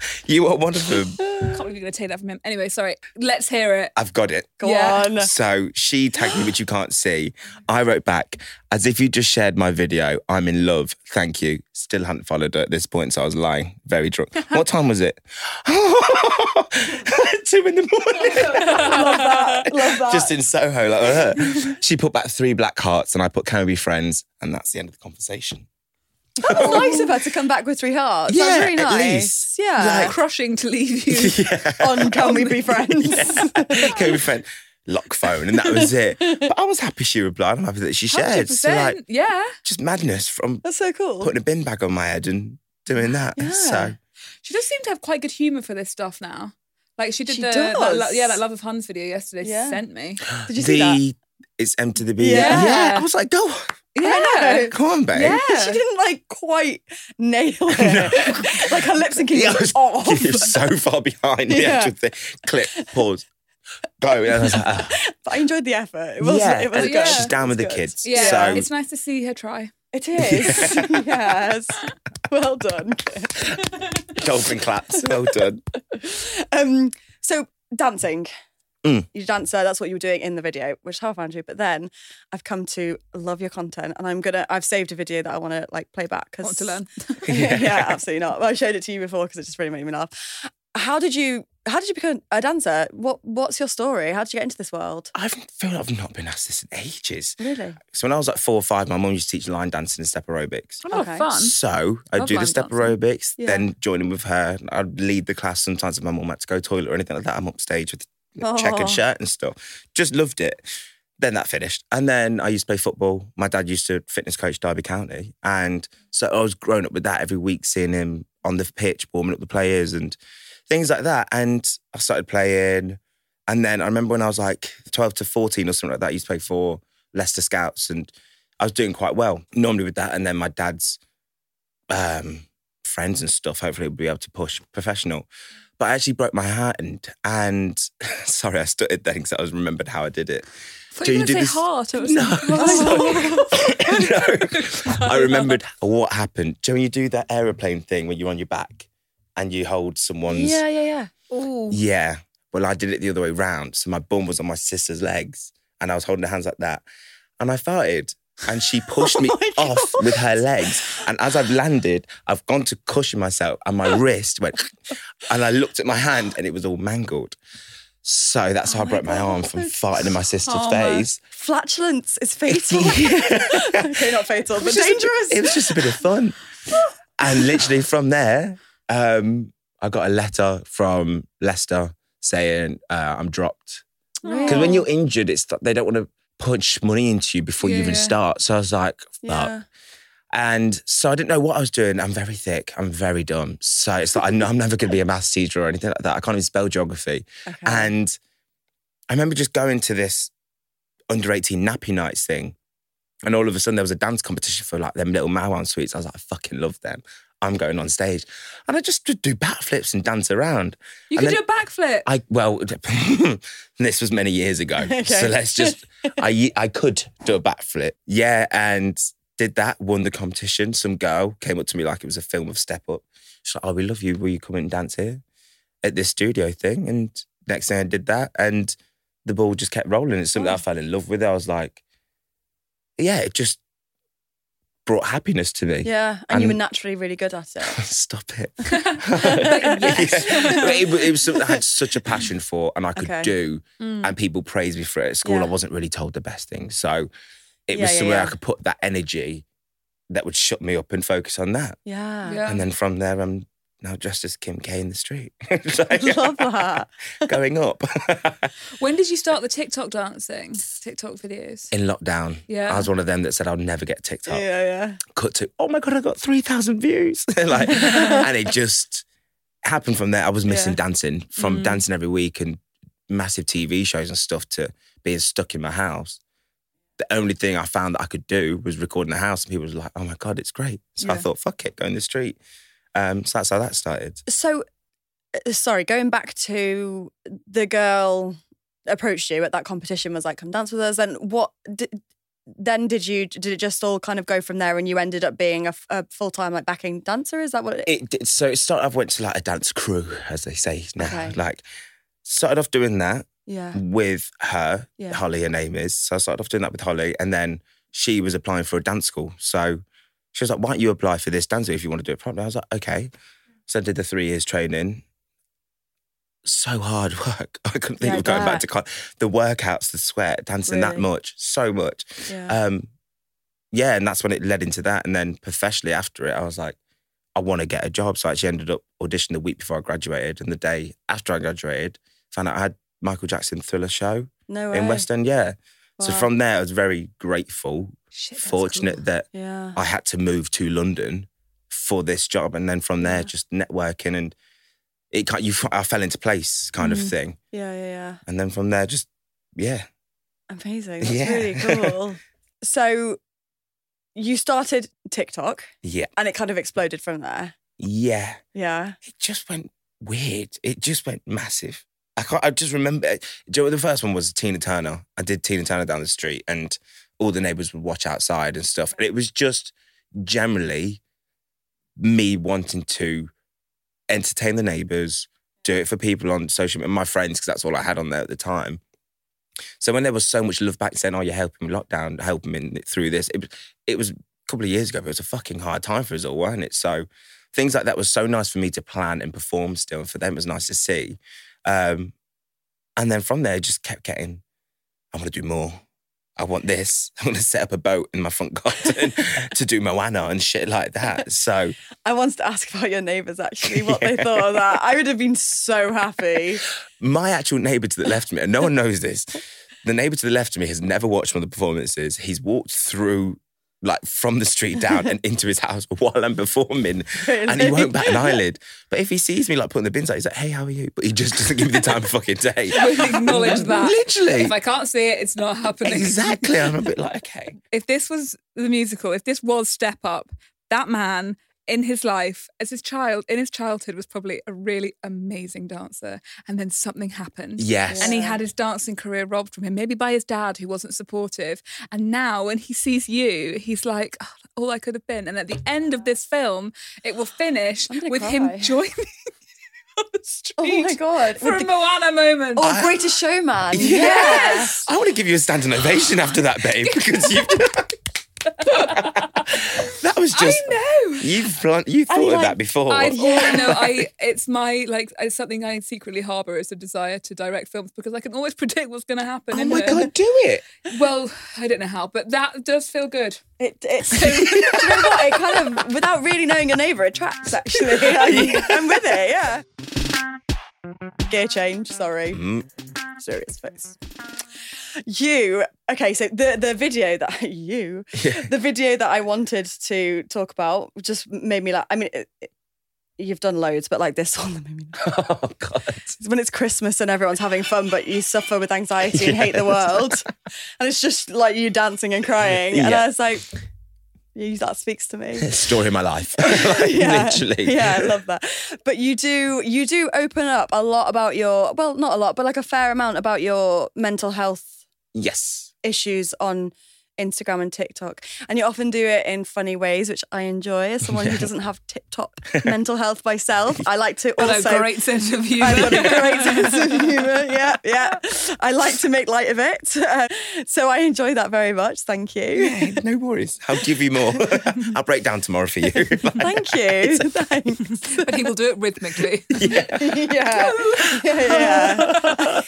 [SPEAKER 1] You are one of them.
[SPEAKER 6] Can't believe you're going to take that from him. Anyway, sorry. Let's hear it.
[SPEAKER 1] I've got it.
[SPEAKER 2] Go
[SPEAKER 6] Yeah.
[SPEAKER 2] on.
[SPEAKER 1] So she tagged me, which you can't see. I wrote back, as if you just shared my video. I'm in love. Thank you. Still hadn't followed her at this point, so I was lying. Very drunk. What time was it? Two in the morning.
[SPEAKER 2] Love that. Love that.
[SPEAKER 1] Just in Soho, like her. She put back three black hearts, and I put, "Can we be friends?" And that's the end of the conversation.
[SPEAKER 2] That was oh. nice of her to come back with three hearts.
[SPEAKER 1] Yeah,
[SPEAKER 2] that was really
[SPEAKER 1] at
[SPEAKER 2] nice.
[SPEAKER 1] least.
[SPEAKER 2] Yeah.
[SPEAKER 6] Crushing to leave you.
[SPEAKER 1] yeah.
[SPEAKER 2] On Can We Be Friends?
[SPEAKER 1] Can we be friends? Lock phone, and that was it. But I was happy she replied. I'm happy that she shared. So
[SPEAKER 6] 100%.
[SPEAKER 1] like,
[SPEAKER 6] yeah.
[SPEAKER 1] just madness from
[SPEAKER 2] That's so cool.
[SPEAKER 1] putting a bin bag on my head and doing that.
[SPEAKER 2] Yeah.
[SPEAKER 1] So
[SPEAKER 6] She does seem to have quite good humour for this stuff now. Like she did
[SPEAKER 2] She
[SPEAKER 6] the that yeah that Love of Huns video yesterday.
[SPEAKER 2] Yeah.
[SPEAKER 6] She sent me.
[SPEAKER 2] Did you see that?
[SPEAKER 1] the it's M to the B.
[SPEAKER 2] Yeah.
[SPEAKER 1] yeah. I was like, go, on.
[SPEAKER 6] Yeah.
[SPEAKER 1] come on, babe.
[SPEAKER 6] Yeah.
[SPEAKER 2] She didn't like quite nail it. like her lip syncing
[SPEAKER 1] Yeah,
[SPEAKER 2] was
[SPEAKER 1] was,
[SPEAKER 2] off.
[SPEAKER 1] you're so far behind the
[SPEAKER 2] Yeah.
[SPEAKER 1] actual thing. Clip, pause, go. And I was like, ah.
[SPEAKER 2] But I enjoyed the effort. It was,
[SPEAKER 1] yeah,
[SPEAKER 2] it was
[SPEAKER 1] and
[SPEAKER 2] good.
[SPEAKER 1] she's down with
[SPEAKER 2] It
[SPEAKER 1] the
[SPEAKER 2] was
[SPEAKER 1] kids.
[SPEAKER 6] Yeah.
[SPEAKER 1] So
[SPEAKER 6] It's nice to see her try.
[SPEAKER 2] It is. yes. Well done.
[SPEAKER 1] dolphin claps. Well done.
[SPEAKER 2] Um, so dancing.
[SPEAKER 1] Mm.
[SPEAKER 2] You're a dancer, that's what you were doing in the video, which is how I found you. But then I've come to love your content and I'm gonna I've saved a video that I wanna like play back
[SPEAKER 6] I
[SPEAKER 2] because
[SPEAKER 6] want to learn.
[SPEAKER 2] yeah. absolutely not. Well, I showed it to you before because it just really made me laugh. How did you how did you become a dancer? What what's your story? How did you get into this world?
[SPEAKER 1] I feel like I've not been asked this in ages.
[SPEAKER 2] Really?
[SPEAKER 1] So when I was like four or five, my mum used to teach line dancing and step aerobics.
[SPEAKER 6] A lot
[SPEAKER 2] Okay.
[SPEAKER 6] fun.
[SPEAKER 1] So I'd
[SPEAKER 6] Love
[SPEAKER 1] do the step
[SPEAKER 6] dancing.
[SPEAKER 1] aerobics,
[SPEAKER 2] Yeah.
[SPEAKER 1] then join in with her. I'd lead the class sometimes if my mum had to go toilet or anything like that. I'm upstage with
[SPEAKER 2] Oh.
[SPEAKER 1] checkered shirt and stuff. Just loved it. Then that finished. And then I used to play football. My dad used to fitness coach Derby County. And so I was growing up with that every week, seeing him on the pitch, warming up the players and things like that. And I started playing. And then I remember when I was like 12 to 14 or something like that, I used to play for Leicester Scouts and I was doing quite well normally with that. And then my dad's um, friends and stuff, hopefully, will be able to push professional. But I actually broke my hand and and sorry, I stuttered then because I was remembered how I did it. Do
[SPEAKER 6] you
[SPEAKER 1] you
[SPEAKER 6] were going to say
[SPEAKER 1] this-
[SPEAKER 6] heart. Was
[SPEAKER 1] No,
[SPEAKER 6] like, oh.
[SPEAKER 1] no. I remembered what happened. Do you know when you do that aeroplane thing when you're on your back and you hold someone's
[SPEAKER 2] Yeah, yeah, yeah.
[SPEAKER 6] Ooh.
[SPEAKER 1] yeah. Well, I did it the other way round. So my bum was on my sister's legs and I was holding her hands like that. And I farted and she pushed me
[SPEAKER 2] Oh my
[SPEAKER 1] off with her legs. And as I've landed, I've gone to cushion myself and my wrist went, and I looked at my hand and it was all mangled. So that's how I broke my arm from farting in my sister's
[SPEAKER 6] Oh,
[SPEAKER 1] face.
[SPEAKER 2] Flatulence is fatal. okay, not fatal, but
[SPEAKER 1] was just a bit-
[SPEAKER 2] dangerous.
[SPEAKER 1] it was just a bit of fun. and literally from there, um, I got a letter from Leicester saying uh, I'm dropped. Because when you're injured, it's they don't want to punch money into you before you even
[SPEAKER 6] yeah.
[SPEAKER 1] start. So I was like, fuck.
[SPEAKER 2] yeah.
[SPEAKER 1] And so I didn't know what I was doing. I'm very thick. I'm very dumb. So it's like, I know I'm never going to be a maths teacher or anything like that. I can't even spell geography.
[SPEAKER 2] Okay.
[SPEAKER 1] And I remember just going to this under 18 nappy nights thing. And all of a sudden there was a dance competition for like them little Maoam sweets. I was like, I fucking love them. I'm going on stage, and I just would do backflips and dance around.
[SPEAKER 6] You
[SPEAKER 1] And
[SPEAKER 6] could do a backflip.
[SPEAKER 1] I well, this was many years ago, okay. so let's just. I I could do a backflip, yeah, and did that. Won the competition. Some girl came up to me like it was a film of Step Up. She's like, "Oh, we love you. Will you come and dance here at this studio thing?" And next thing I did that, and the ball just kept rolling. It's something oh. I fell in love with. I was like, yeah, it just brought happiness to me.
[SPEAKER 2] Yeah, and, you were naturally really good at it.
[SPEAKER 1] Stop it.
[SPEAKER 6] Yes.
[SPEAKER 1] Yeah. But it, it was something I had such a passion for and I could
[SPEAKER 2] Okay.
[SPEAKER 1] do.
[SPEAKER 6] Mm.
[SPEAKER 1] And people praised me for it. At school,
[SPEAKER 2] Yeah.
[SPEAKER 1] I wasn't really told the best things. So it
[SPEAKER 2] Yeah,
[SPEAKER 1] was
[SPEAKER 2] yeah,
[SPEAKER 1] somewhere I could put that energy that would shut me up and focus on that.
[SPEAKER 2] Yeah.
[SPEAKER 6] Yeah.
[SPEAKER 1] And then from there, I'm now dressed as Kim K in the street.
[SPEAKER 2] I love that.
[SPEAKER 1] Going up.
[SPEAKER 6] When did you start the TikTok dancing? TikTok videos?
[SPEAKER 1] in lockdown,
[SPEAKER 6] Yeah.
[SPEAKER 1] I was one of them that said I'll never get TikTok.
[SPEAKER 2] Yeah, yeah.
[SPEAKER 1] cut to, oh my God, I got 3,000 views. like, and it just happened from there. I was missing
[SPEAKER 2] Yeah.
[SPEAKER 1] dancing, from
[SPEAKER 6] Mm.
[SPEAKER 1] dancing every week and massive TV shows and stuff to being stuck in my house. The only thing I found that I could do was record in the house, and people was like, oh my God, it's great. So I thought, fuck it, go in the street. Um, so that's how that started.
[SPEAKER 2] So, uh, sorry, going back to the girl approached you at that competition was like, come dance with us. And what did, then did you, did it just all kind of go from there and you ended up being a, full time like backing dancer? Is that what it,
[SPEAKER 1] It did, so it started. I went to like a dance crew, as they say now.
[SPEAKER 2] Okay.
[SPEAKER 1] Like, started off doing that.
[SPEAKER 2] Yeah.
[SPEAKER 1] with her.
[SPEAKER 2] Yeah.
[SPEAKER 1] Holly, her name is. So I started off doing that with Holly, and then she was applying for a dance school. So she was like, "Why don't you apply for this dance if you want to do it properly?" I was like, "Okay." So I did the three years training. So hard work. I couldn't think
[SPEAKER 2] Yeah,
[SPEAKER 1] of going back to con- the workouts, the sweat, dancing that much, so much.
[SPEAKER 2] Yeah.
[SPEAKER 1] Um, yeah, and that's when it led into that. And then professionally after it, I was like, I want to get a job. So I actually ended up auditioning the week before I graduated, and the day after I graduated, found out I had Michael Jackson Thriller show
[SPEAKER 2] no
[SPEAKER 1] in West End. Yeah. So from there, I was very grateful,
[SPEAKER 6] Shit,
[SPEAKER 1] fortunate
[SPEAKER 6] cool.
[SPEAKER 1] that
[SPEAKER 2] Yeah.
[SPEAKER 1] I had to move to London for this job, and then from there,
[SPEAKER 2] Yeah.
[SPEAKER 1] just networking and it. kind- You, I fell into place, kind
[SPEAKER 2] Mm.
[SPEAKER 1] of thing,
[SPEAKER 2] Yeah, yeah, yeah.
[SPEAKER 1] and then from there, just yeah,
[SPEAKER 2] Amazing. That's
[SPEAKER 1] Yeah.
[SPEAKER 2] really cool. so you started TikTok
[SPEAKER 1] yeah,
[SPEAKER 2] and it kind of exploded from there.
[SPEAKER 1] yeah.
[SPEAKER 2] Yeah.
[SPEAKER 1] It just went weird. It just went massive. I can't. I just remember. Do you know the first one was? Tina Turner. I did Tina Turner down the street, and all the neighbors would watch outside and stuff. And it was just generally me wanting to entertain the neighbors, do it for people on social media, my friends, because that's all I had on there at the time. So when there was so much love back saying, "Oh, you're helping me lockdown, helping me through this," it was it was a couple of years ago. But it was a fucking hard time for us all, wasn't it? So things like that was so nice for me to plan and perform still, and for them it was nice to see. Um, and then from there, just kept getting. I want to do more. I want this. I want to set up a boat in my front garden to do Moana and shit like that. So
[SPEAKER 2] I wanted to ask about your neighbours actually, what they thought of that. I would have been so happy.
[SPEAKER 1] my actual neighbour to the left of me, and no one knows this, the neighbour to the left of me has never watched one of the performances. He's walked through, like, from the street down and into his house while I'm performing, and he won't bat an eyelid. But if he sees me, like, putting the bins out, he's like, hey, how are you? But he just doesn't give me the time of fucking day.
[SPEAKER 6] We'll acknowledge that.
[SPEAKER 1] Literally.
[SPEAKER 6] If I can't see it, it's not happening.
[SPEAKER 1] Exactly. I'm a bit like, okay.
[SPEAKER 6] if this was the musical, if this was Step Up, that man in his life, as his child, in his childhood, was probably a really amazing dancer. And then something happened.
[SPEAKER 1] Yes.
[SPEAKER 6] And he had his dancing career robbed from him, maybe by his dad who wasn't supportive. And now when he sees you, he's like, "Oh, all I could have been. And at the end of this film, it will finish with
[SPEAKER 2] cry.
[SPEAKER 6] him joining the
[SPEAKER 2] Oh my god.
[SPEAKER 6] for
[SPEAKER 2] With
[SPEAKER 6] a
[SPEAKER 2] the-
[SPEAKER 6] Moana moment.
[SPEAKER 2] oh, greatest showman.
[SPEAKER 1] Yes. I want to give you a standing ovation after that, babe, because you. that was just.
[SPEAKER 6] I know.
[SPEAKER 1] You've plant, you thought of that before.
[SPEAKER 6] I've always no, I it's my like it's something I secretly harbour is a desire to direct films because I can always predict what's going to happen.
[SPEAKER 1] oh
[SPEAKER 6] in
[SPEAKER 1] my
[SPEAKER 6] it.
[SPEAKER 1] god, do it!
[SPEAKER 6] Well, I don't know how, but that does feel good.
[SPEAKER 2] It, it's, do you know what? It kind of, without really knowing your neighbour, attracts. actually. I, I'm with it, yeah. Gear change, sorry.
[SPEAKER 1] Mm,
[SPEAKER 2] Serious face. You, okay, so the, the video that, you,
[SPEAKER 1] yeah.
[SPEAKER 2] the video that I wanted to talk about just made me laugh. I mean, it, it- you've done loads, but like this one that made me laugh.
[SPEAKER 1] Oh god.
[SPEAKER 2] It's when it's Christmas and everyone's having fun, but you suffer with anxiety and hate the world. And it's just like you dancing and crying. And I was like, You, that speaks to me.
[SPEAKER 1] Story of my life. like,
[SPEAKER 2] yeah.
[SPEAKER 1] Literally.
[SPEAKER 2] Yeah, I love that. But you do you do open up a lot about your well, not a lot, but like a fair amount about your mental health
[SPEAKER 1] Yes.
[SPEAKER 2] issues on Instagram and TikTok. And you often do it in funny ways, which I enjoy as someone who doesn't have tip top mental health myself. I like to
[SPEAKER 3] Got
[SPEAKER 2] also
[SPEAKER 3] a great sense of humour.
[SPEAKER 2] I've got a great sense of humour. Yeah, yeah. I like to make light of it. Uh, so I enjoy that very much. Thank you.
[SPEAKER 1] Yeah, no worries. I'll give you more. I'll break down tomorrow for you.
[SPEAKER 2] Thank you. Thanks.
[SPEAKER 3] but he will do it rhythmically.
[SPEAKER 2] yeah. Yeah, yeah.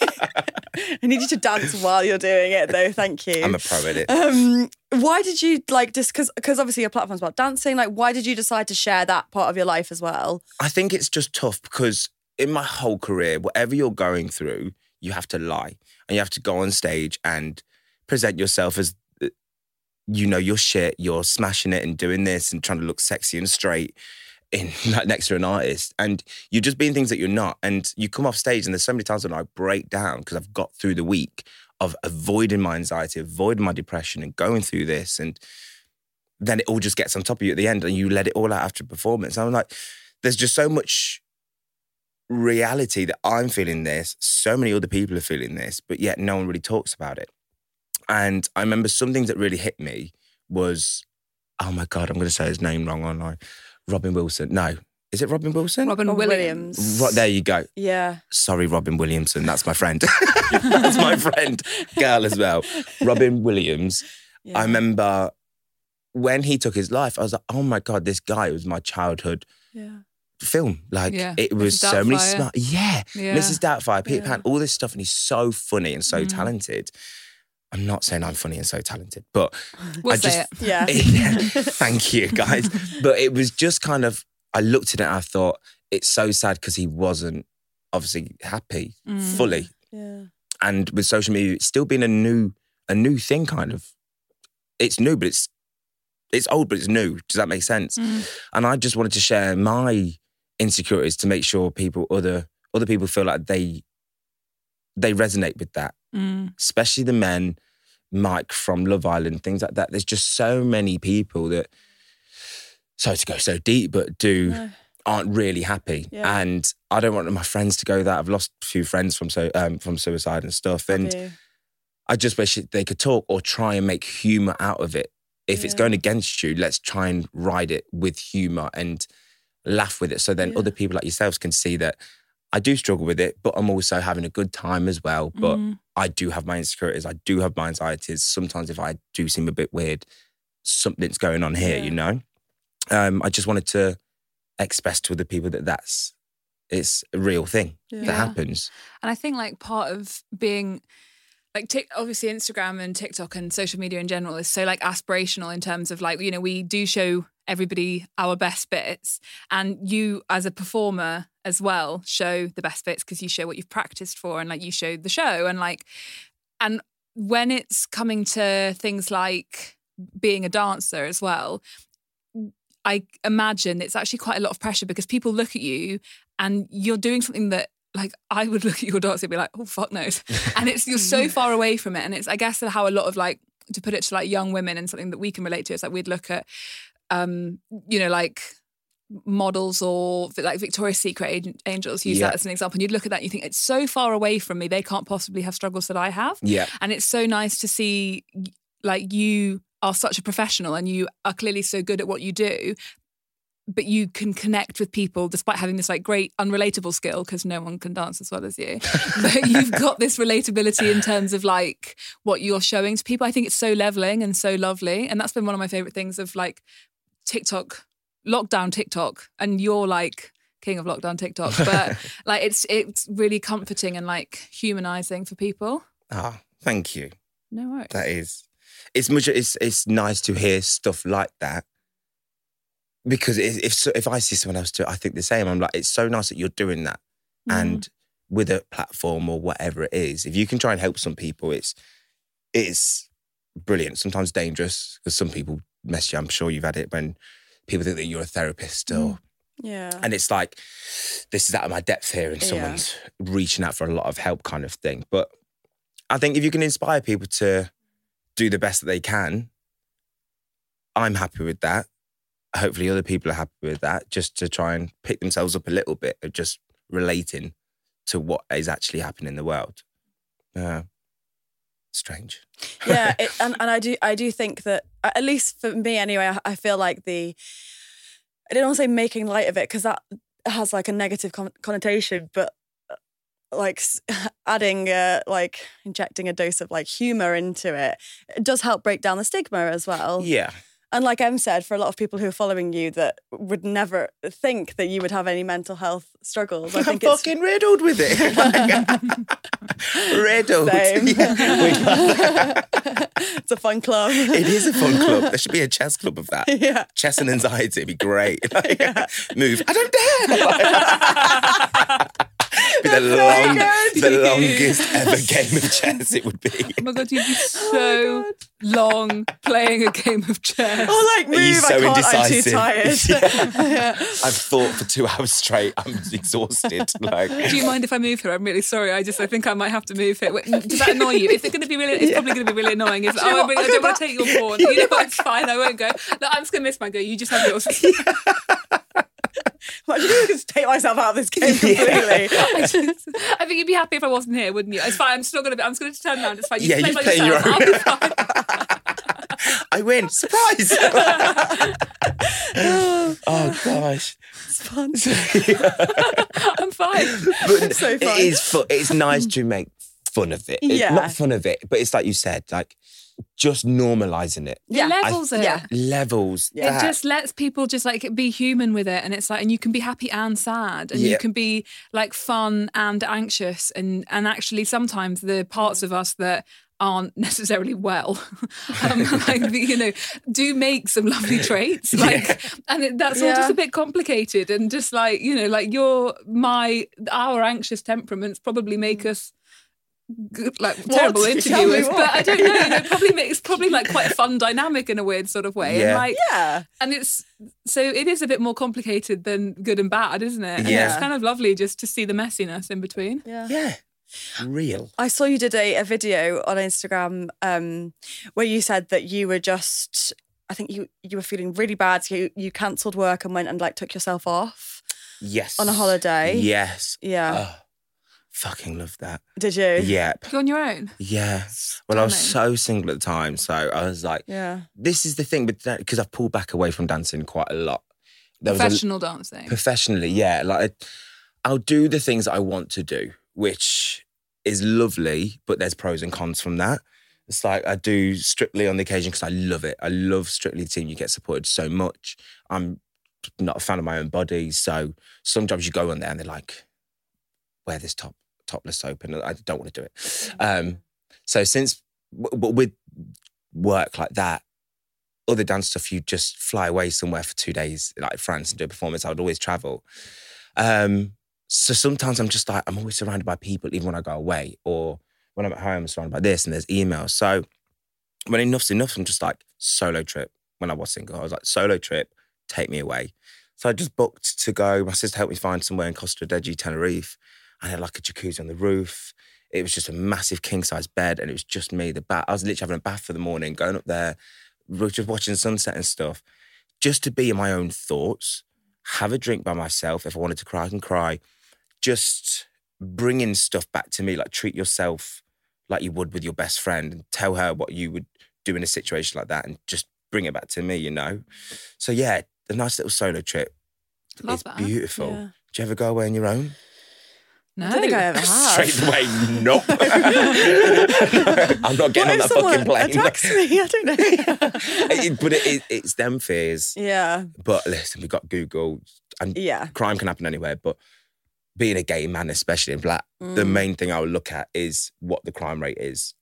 [SPEAKER 2] I need you to dance while you're doing it, though. Thank you.
[SPEAKER 1] I'm a pro at it.
[SPEAKER 2] um, why did you like just because because obviously your platform's about dancing? Like, why did you decide to share that part of your life as well?
[SPEAKER 1] I think it's just tough because in my whole career, whatever you're going through, you have to lie and you have to go on stage and present yourself as uh, you know your shit. You're smashing it and doing this and trying to look sexy and straight in like next to an artist, and you're just being things that you're not. And you come off stage, and there's so many times when I break down because I've got through the week of avoiding my anxiety, avoiding my depression, and going through this and then it all just gets on top of you at the end and you let it all out after performance. I'm like, there's just so much reality that I'm feeling this, so many other people are feeling this, but yet no one really talks about it. And I remember some things that really hit me was, oh my God, I'm going to say his name wrong, aren't I? Robin Wilson. No. Is it Robin Wilson?
[SPEAKER 3] Robin
[SPEAKER 2] Oh,
[SPEAKER 3] Williams.
[SPEAKER 2] Williams.
[SPEAKER 1] Right, there you go.
[SPEAKER 2] Yeah.
[SPEAKER 1] Sorry, Robin Williamson. That's my friend. That's my friend, girl as well. Robin Williams.
[SPEAKER 2] yeah.
[SPEAKER 1] I remember when he took his life, I was like, oh my God, this guy was my childhood
[SPEAKER 2] Yeah.
[SPEAKER 1] film. Like
[SPEAKER 3] Yeah.
[SPEAKER 1] it was
[SPEAKER 3] Mrs.
[SPEAKER 1] so many
[SPEAKER 3] Doubtfire.
[SPEAKER 1] smart. Yeah.
[SPEAKER 3] Yeah.
[SPEAKER 1] Mrs. Doubtfire, Peter
[SPEAKER 2] Yeah.
[SPEAKER 1] Pan, all this stuff. And he's so funny and so
[SPEAKER 3] Mm.
[SPEAKER 1] talented. I'm not saying I'm funny and so talented, but
[SPEAKER 3] We'll
[SPEAKER 1] I
[SPEAKER 3] say
[SPEAKER 1] just-
[SPEAKER 3] it.
[SPEAKER 2] Yeah.
[SPEAKER 1] yeah, thank you guys. But it was just kind of, I looked at it and I thought, it's so sad because he wasn't obviously happy
[SPEAKER 3] Mm.
[SPEAKER 1] fully.
[SPEAKER 2] Yeah.
[SPEAKER 1] And with social media, it's still been a new, a new thing kind of. It's new, but it's it's old, but it's new. Does that make sense?
[SPEAKER 3] Mm.
[SPEAKER 1] And I just wanted to share my insecurities to make sure people, other other people feel like they they resonate with that
[SPEAKER 3] Mm.
[SPEAKER 1] especially the men, Mike from Love Island, things like that. There's just so many people that, sorry to go so deep, but do
[SPEAKER 2] No.
[SPEAKER 1] aren't really happy.
[SPEAKER 2] Yeah.
[SPEAKER 1] And I don't want my friends to go that. I've lost a few friends from so um, from suicide and stuff. And? I just wish they could talk or try and make humor out of it. If it's going against you, let's try and ride it with humor and laugh with it. So then
[SPEAKER 2] Yeah.
[SPEAKER 1] other people like yourselves can see that I do struggle with it, but I'm also having a good time as well. But
[SPEAKER 3] Mm.
[SPEAKER 1] I do have my insecurities. I do have my anxieties. Sometimes if I do seem a bit weird, something's going on here,
[SPEAKER 2] Yeah.
[SPEAKER 1] you know? Um, I just wanted to express to other people that that's, it's a real thing that happens.
[SPEAKER 3] And I think like part of being like tick obviously Instagram and TikTok and social media in general is so like aspirational in terms of like, you know, we do show everybody our best bits and you as a performer as well show the best bits because you show what you've practiced for and like you show the show and like and when it's coming to things like being a dancer as well I imagine it's actually quite a lot of pressure because people look at you and you're doing something that like I would look at your dance and be like, oh fuck knows. And it's you're so far away from it. And it's I guess how a lot of like to put it to like young women and something that we can relate to is like we'd look at um, you know, like models or like Victoria's Secret angels use
[SPEAKER 1] Yeah.
[SPEAKER 3] that as an example. And you'd look at that and you think it's so far away from me, they can't possibly have struggles that I have.
[SPEAKER 1] Yeah.
[SPEAKER 3] And it's so nice to see like you are such a professional and you are clearly so good at what you do. But you can connect with people despite having this like great unrelatable skill because no one can dance as well as you. but you've got this relatability in terms of like what you're showing to people. I think it's so leveling and so lovely. And that's been one of my favorite things of like TikTok, lockdown TikTok. And you're like king of lockdown TikTok. But like it's it's really comforting and like humanizing for people.
[SPEAKER 1] Ah, thank you.
[SPEAKER 3] No worries.
[SPEAKER 1] That is, it's much. It's it's nice to hear stuff like that because if if, I see someone else do it, I think the same. I'm like, it's so nice that you're doing that,
[SPEAKER 3] Mm.
[SPEAKER 1] and with a platform or whatever it is, if you can try and help some people, it's it's brilliant. Sometimes dangerous because some people mess you. I'm sure you've had it when people think that you're a therapist or.
[SPEAKER 2] Yeah.
[SPEAKER 1] And it's like, this is out of my depth here, and
[SPEAKER 2] Yeah.
[SPEAKER 1] someone's reaching out for a lot of help, kind of thing. But I think if you can inspire people to do the best that they can, I'm happy with that. Hopefully, other people are happy with that. Just to try and pick themselves up a little bit of just relating to what is actually happening in the world. Yeah, strange.
[SPEAKER 2] yeah, it, and and I do I do think that at least for me anyway, I, I feel like the I didn't want to say making light of it because that has like a negative con- connotation, but uh, like adding uh, like injecting a dose of like humor into it, it does help break down the stigma as well.
[SPEAKER 1] Yeah,
[SPEAKER 2] And like Em said, for a lot of people who are following you that would never think that you would have any mental health struggles, I
[SPEAKER 1] I'm
[SPEAKER 2] think it's
[SPEAKER 1] fucking riddled with it. riddled. Yeah.
[SPEAKER 2] it's a fun club.
[SPEAKER 1] it is a fun club. There should be a chess club of that.
[SPEAKER 2] yeah.
[SPEAKER 1] Chess and anxiety would be great. Like,
[SPEAKER 2] Yeah.
[SPEAKER 1] Move. I don't dare. Be the,
[SPEAKER 2] so
[SPEAKER 1] long, the longest ever game of chess it would be.
[SPEAKER 3] Oh my god, you'd be
[SPEAKER 2] Oh
[SPEAKER 3] so
[SPEAKER 2] my God.
[SPEAKER 3] long playing a game of chess.
[SPEAKER 2] Oh, like
[SPEAKER 1] Are you
[SPEAKER 2] move!
[SPEAKER 1] so
[SPEAKER 2] I can't.
[SPEAKER 1] indecisive?
[SPEAKER 2] I'm too tired.
[SPEAKER 1] Yeah. I've thought for two hours straight. I'm exhausted. Like,
[SPEAKER 3] Do you mind if I move here? I'm really sorry. I just I think I might have to move here. Wait, Does that annoy you? Is it going to be really? It's probably going to be really annoying. Is
[SPEAKER 2] Do you oh, know
[SPEAKER 3] oh, I,
[SPEAKER 2] what?
[SPEAKER 3] really,
[SPEAKER 2] I'll
[SPEAKER 3] I
[SPEAKER 2] go
[SPEAKER 3] don't want to take your pawn. You know what? It's fine. I won't go. Look, I'm just going to miss my go. You just have yours.
[SPEAKER 2] Imagine if I could just take myself out of this game completely.
[SPEAKER 3] I, just, I think you'd be happy if I wasn't here, wouldn't you? It's fine. I'm still going to be. I'm just going to turn around. It's fine. You
[SPEAKER 1] Yeah,
[SPEAKER 3] play
[SPEAKER 1] you
[SPEAKER 3] by
[SPEAKER 1] play your
[SPEAKER 3] yourself.
[SPEAKER 1] own.
[SPEAKER 3] I'll be fine.
[SPEAKER 1] I win. Surprise. oh, gosh.
[SPEAKER 2] It's fun.
[SPEAKER 3] I'm fine.
[SPEAKER 1] But
[SPEAKER 2] So
[SPEAKER 1] it
[SPEAKER 2] fun.
[SPEAKER 1] is fu- It's nice to make fun of it. It-
[SPEAKER 2] Yeah.
[SPEAKER 1] Not fun of it, but it's like you said, like just normalizing it.
[SPEAKER 3] It levels it.
[SPEAKER 2] yeah.
[SPEAKER 1] Levels.
[SPEAKER 3] It just lets people just like be human with it, and it's like, and you can be happy and sad, and you can be like fun and anxious, and and actually sometimes the parts of us that aren't necessarily well, um, like the, you know, do make some lovely traits, like, and it, that's all
[SPEAKER 2] Yeah.
[SPEAKER 3] just a bit complicated, and just like you know, like your my our anxious temperaments probably make us. Good, like terrible
[SPEAKER 2] Tell
[SPEAKER 3] interviewers, but I don't know. You know, it probably makes probably like quite a fun dynamic in a weird sort of way.
[SPEAKER 1] Yeah.
[SPEAKER 3] And like,
[SPEAKER 2] Yeah.
[SPEAKER 3] and it's so it is a bit more complicated than good and bad, isn't it? And
[SPEAKER 1] Yeah.
[SPEAKER 3] it's kind of lovely just to see the messiness in between.
[SPEAKER 2] Yeah.
[SPEAKER 1] Yeah. Real.
[SPEAKER 2] I saw you did a, a video on Instagram um, where you said that you were just, I think you you were feeling really bad, so you, you cancelled work and went and like took yourself off
[SPEAKER 1] Yes.
[SPEAKER 2] on a holiday.
[SPEAKER 1] Yes.
[SPEAKER 2] Yeah.
[SPEAKER 1] Oh, fucking love that.
[SPEAKER 2] Did you?
[SPEAKER 1] Yeah.
[SPEAKER 3] You're on your own.
[SPEAKER 1] Yeah. Well, I was so single at the time. So I was like,
[SPEAKER 2] Yeah.
[SPEAKER 1] this is the thing, but because I've pulled back away from dancing quite a lot. There was a,
[SPEAKER 3] Professional dancing.
[SPEAKER 1] professionally, yeah. Like I'll do the things that I want to do, which is lovely, but there's pros and cons from that. It's like I do strictly on the occasion because I love it. I love strictly team. You get supported so much. I'm not a fan of my own body, so sometimes you go on there and they're like, "Wear this top topless open. I don't want to do it. Um, so since, w- with work like that, other dance stuff, you just fly away somewhere for two days, like France, and do a performance. I would always travel. Um, so sometimes I'm just like, I'm always surrounded by people, even when I go away, or when I'm at home, I'm surrounded by this, and there's emails. So when enough's enough, I'm just like, solo trip. When I was single, I was like, solo trip, take me away. So I just booked to go. My sister helped me find somewhere in Costa Adeje, Tenerife. I had like a jacuzzi on the roof. It was just a massive king size bed, and it was just me. The bath. I was literally having a bath for the morning, going up there, just watching sunset and stuff, just to be in my own thoughts. Have a drink by myself. If I wanted to cry, I can cry. Just bringing stuff back to me, like treat yourself like you would with your best friend, and tell her what you would do in a situation like that, and just bring it back to me. You know. So yeah, the nice little solo trip.
[SPEAKER 3] Love
[SPEAKER 1] it's
[SPEAKER 3] that.
[SPEAKER 1] beautiful.
[SPEAKER 2] Yeah.
[SPEAKER 1] Do you ever go away on your own?
[SPEAKER 3] No.
[SPEAKER 2] I don't think I ever have.
[SPEAKER 1] Straight away, nope. I'm not getting on
[SPEAKER 2] What if
[SPEAKER 1] that fucking
[SPEAKER 2] someone
[SPEAKER 1] plane.
[SPEAKER 2] attacks me? I don't know.
[SPEAKER 1] It- but it, it, it's them fears.
[SPEAKER 2] yeah.
[SPEAKER 1] But listen, we got Google, and
[SPEAKER 2] Yeah.
[SPEAKER 1] crime can happen anywhere. But being a gay man, especially in black, the
[SPEAKER 2] Mm.
[SPEAKER 1] main thing I would look at is what the crime rate is.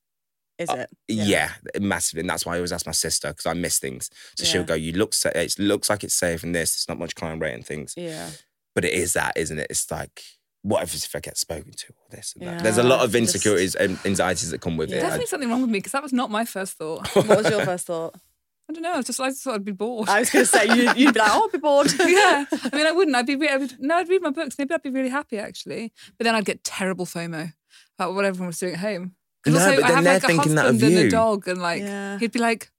[SPEAKER 2] Is
[SPEAKER 1] Uh,
[SPEAKER 2] it?
[SPEAKER 1] Yeah, massively, and that's why I always ask my sister because I miss things. So she'll go, "You look, sa- it looks like it's safe in this. It's not much crime rate and things."
[SPEAKER 2] Yeah.
[SPEAKER 1] But it is that, isn't it? It's like. What if, if I get spoken to or this and that? There's a lot of
[SPEAKER 2] just-
[SPEAKER 1] insecurities and anxieties that come with
[SPEAKER 2] Yeah.
[SPEAKER 1] it. I-
[SPEAKER 3] Definitely something wrong with me because that was not my first thought.
[SPEAKER 2] What was your first thought?
[SPEAKER 3] I don't know. I was just I just thought I'd be bored.
[SPEAKER 2] I was going to say you, you'd be like, oh, I'll be bored.
[SPEAKER 3] yeah, I mean, I wouldn't. I'd be. Re- I would, no, I'd read my books. Maybe I'd be really happy actually. But then I'd get terrible FOMO about what everyone was doing at home. 'Cause
[SPEAKER 1] No,
[SPEAKER 3] also
[SPEAKER 1] but
[SPEAKER 3] I have
[SPEAKER 1] they're
[SPEAKER 3] like a
[SPEAKER 1] thinking that of
[SPEAKER 3] husband and a dog, and like
[SPEAKER 2] Yeah.
[SPEAKER 3] he'd be like,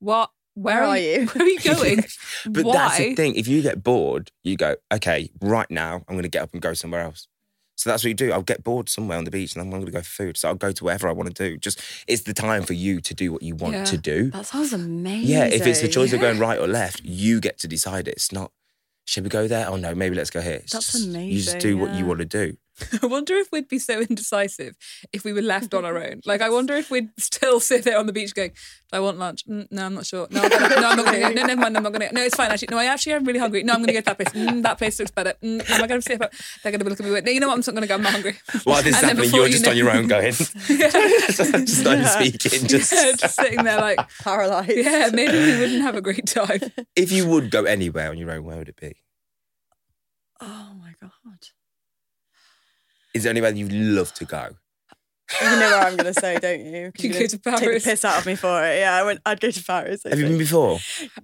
[SPEAKER 3] "What? Where,
[SPEAKER 2] Where
[SPEAKER 3] are
[SPEAKER 2] are
[SPEAKER 3] you? Where are you going?
[SPEAKER 1] But
[SPEAKER 3] Why?
[SPEAKER 1] that's the thing. If you get bored, you go, okay, right now I'm going to get up and go somewhere else. So that's what you do. I'll get bored somewhere on the beach and I'm going to go for food. So I'll go to wherever I want to do. Just it's the time for you to do what you want
[SPEAKER 3] Yeah.
[SPEAKER 1] to do.
[SPEAKER 2] That sounds amazing.
[SPEAKER 1] Yeah, if it's the choice of going right or left, you get to decide it. It's not, should we go there? Oh no, maybe let's go here. It's
[SPEAKER 2] That's
[SPEAKER 1] just- You just
[SPEAKER 2] amazing,
[SPEAKER 1] do what you want to do.
[SPEAKER 3] I wonder if we'd be so indecisive if we were left on our own. Like, I wonder if we'd still sit there on the beach going, "Do I want lunch? Mm, no, I'm not sure. No, I'm, gonna, no, I'm not going to. No, never mind. I'm not going to. No, it's fine. Actually, no, I actually am really hungry. No, I'm going to go to that place. Mm, that place looks better. Mm, am I going to sit up? They're going to look at me. with- No, you know what? I'm not going to go. I'm not hungry.
[SPEAKER 1] While this is
[SPEAKER 3] And
[SPEAKER 1] happening, you're
[SPEAKER 3] you
[SPEAKER 1] just
[SPEAKER 3] know-
[SPEAKER 1] on your own going. just not even speaking. Just
[SPEAKER 3] Yeah, just sitting there like,
[SPEAKER 2] paralyzed.
[SPEAKER 3] yeah, maybe we wouldn't have a great time.
[SPEAKER 1] if you would go anywhere on your own, where would it be?
[SPEAKER 2] Oh my god.
[SPEAKER 1] Is there anywhere you'd love to go?
[SPEAKER 2] You know where I'm going to say, don't You you're
[SPEAKER 3] go to
[SPEAKER 2] Take the piss out of me for it. Yeah, I went. I'd go to Paris. I
[SPEAKER 1] Have you been before?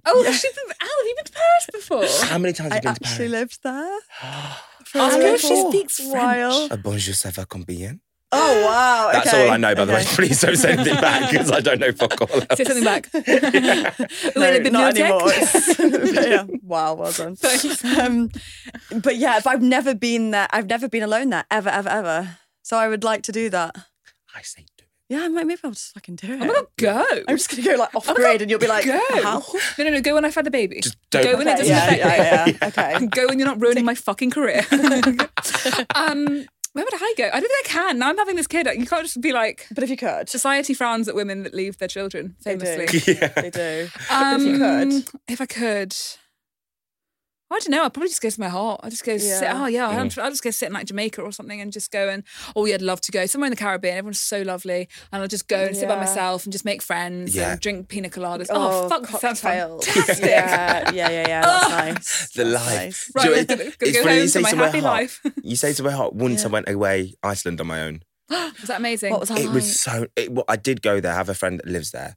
[SPEAKER 3] Oh,
[SPEAKER 2] Yeah.
[SPEAKER 3] she's been, Al, have you been to Paris before?
[SPEAKER 1] How many times
[SPEAKER 2] I
[SPEAKER 1] have you been to
[SPEAKER 2] actually
[SPEAKER 1] Paris?
[SPEAKER 2] lived there.
[SPEAKER 3] Ask her if she speaks
[SPEAKER 2] while.
[SPEAKER 1] Uh, bonjour, ça va combien?
[SPEAKER 2] Oh wow!
[SPEAKER 1] That's
[SPEAKER 2] okay,
[SPEAKER 1] all I know, by the way. Please don't send anything back because I don't know fuck all else.
[SPEAKER 3] Say something back.
[SPEAKER 2] No,
[SPEAKER 3] Wait,
[SPEAKER 2] not anymore.
[SPEAKER 3] bibliothèque?
[SPEAKER 2] It's- yeah. Wow, well done.
[SPEAKER 3] Thanks.
[SPEAKER 2] Um, but yeah, but I've never been there. I've never been alone there ever, ever, ever. So I would like to do that.
[SPEAKER 1] I say do it.
[SPEAKER 2] Yeah, I might. Maybe I'll just fucking do it.
[SPEAKER 3] I'm gonna go.
[SPEAKER 2] I'm just gonna go like off
[SPEAKER 3] Oh my
[SPEAKER 2] grid, and you'll be like,
[SPEAKER 3] go.
[SPEAKER 2] how?
[SPEAKER 3] No, no, no. Go when I've had the baby.
[SPEAKER 1] Just don't-
[SPEAKER 3] Go when it doesn't
[SPEAKER 2] yeah,
[SPEAKER 3] affect
[SPEAKER 2] yeah,
[SPEAKER 3] me.
[SPEAKER 2] yeah, Okay.
[SPEAKER 3] Go when you're not ruining my fucking career. um, where would I go? I don't think I can. Now I'm having this kid. You can't just be like.
[SPEAKER 2] But if you could,
[SPEAKER 3] Society frowns at women that leave their children.
[SPEAKER 2] They do.
[SPEAKER 3] Famously.
[SPEAKER 1] Yeah.
[SPEAKER 2] they do.
[SPEAKER 3] Um,
[SPEAKER 2] if you could,
[SPEAKER 3] if I could, I don't know. I'd probably just go to my heart. I'd just go sit. Oh yeah, I'll,
[SPEAKER 1] Mm.
[SPEAKER 3] I'll just go sit in like Jamaica or something and just go and oh yeah, I'd love to go somewhere in the Caribbean. Everyone's so lovely, and I'll just go and sit by myself and just make friends
[SPEAKER 1] Yeah.
[SPEAKER 3] and drink pina coladas. Oh, fuck, sounds
[SPEAKER 2] cocktails.
[SPEAKER 3] fantastic.
[SPEAKER 2] Yeah, yeah, yeah, yeah. That's
[SPEAKER 3] Oh.
[SPEAKER 2] nice.
[SPEAKER 1] The
[SPEAKER 2] That's
[SPEAKER 1] life.
[SPEAKER 2] nice.
[SPEAKER 3] Right,
[SPEAKER 1] you-
[SPEAKER 3] I'm gonna, gonna
[SPEAKER 1] it's
[SPEAKER 3] go
[SPEAKER 1] funny you say
[SPEAKER 3] to my
[SPEAKER 1] somewhere
[SPEAKER 3] happy
[SPEAKER 1] hot.
[SPEAKER 3] life.
[SPEAKER 1] You say to my heart, once I
[SPEAKER 2] Yeah.
[SPEAKER 1] went away Iceland on my own.
[SPEAKER 3] Was that amazing?
[SPEAKER 2] What was that
[SPEAKER 1] It
[SPEAKER 2] like?
[SPEAKER 1] was so. It, well, I did go there. I have a friend that lives there.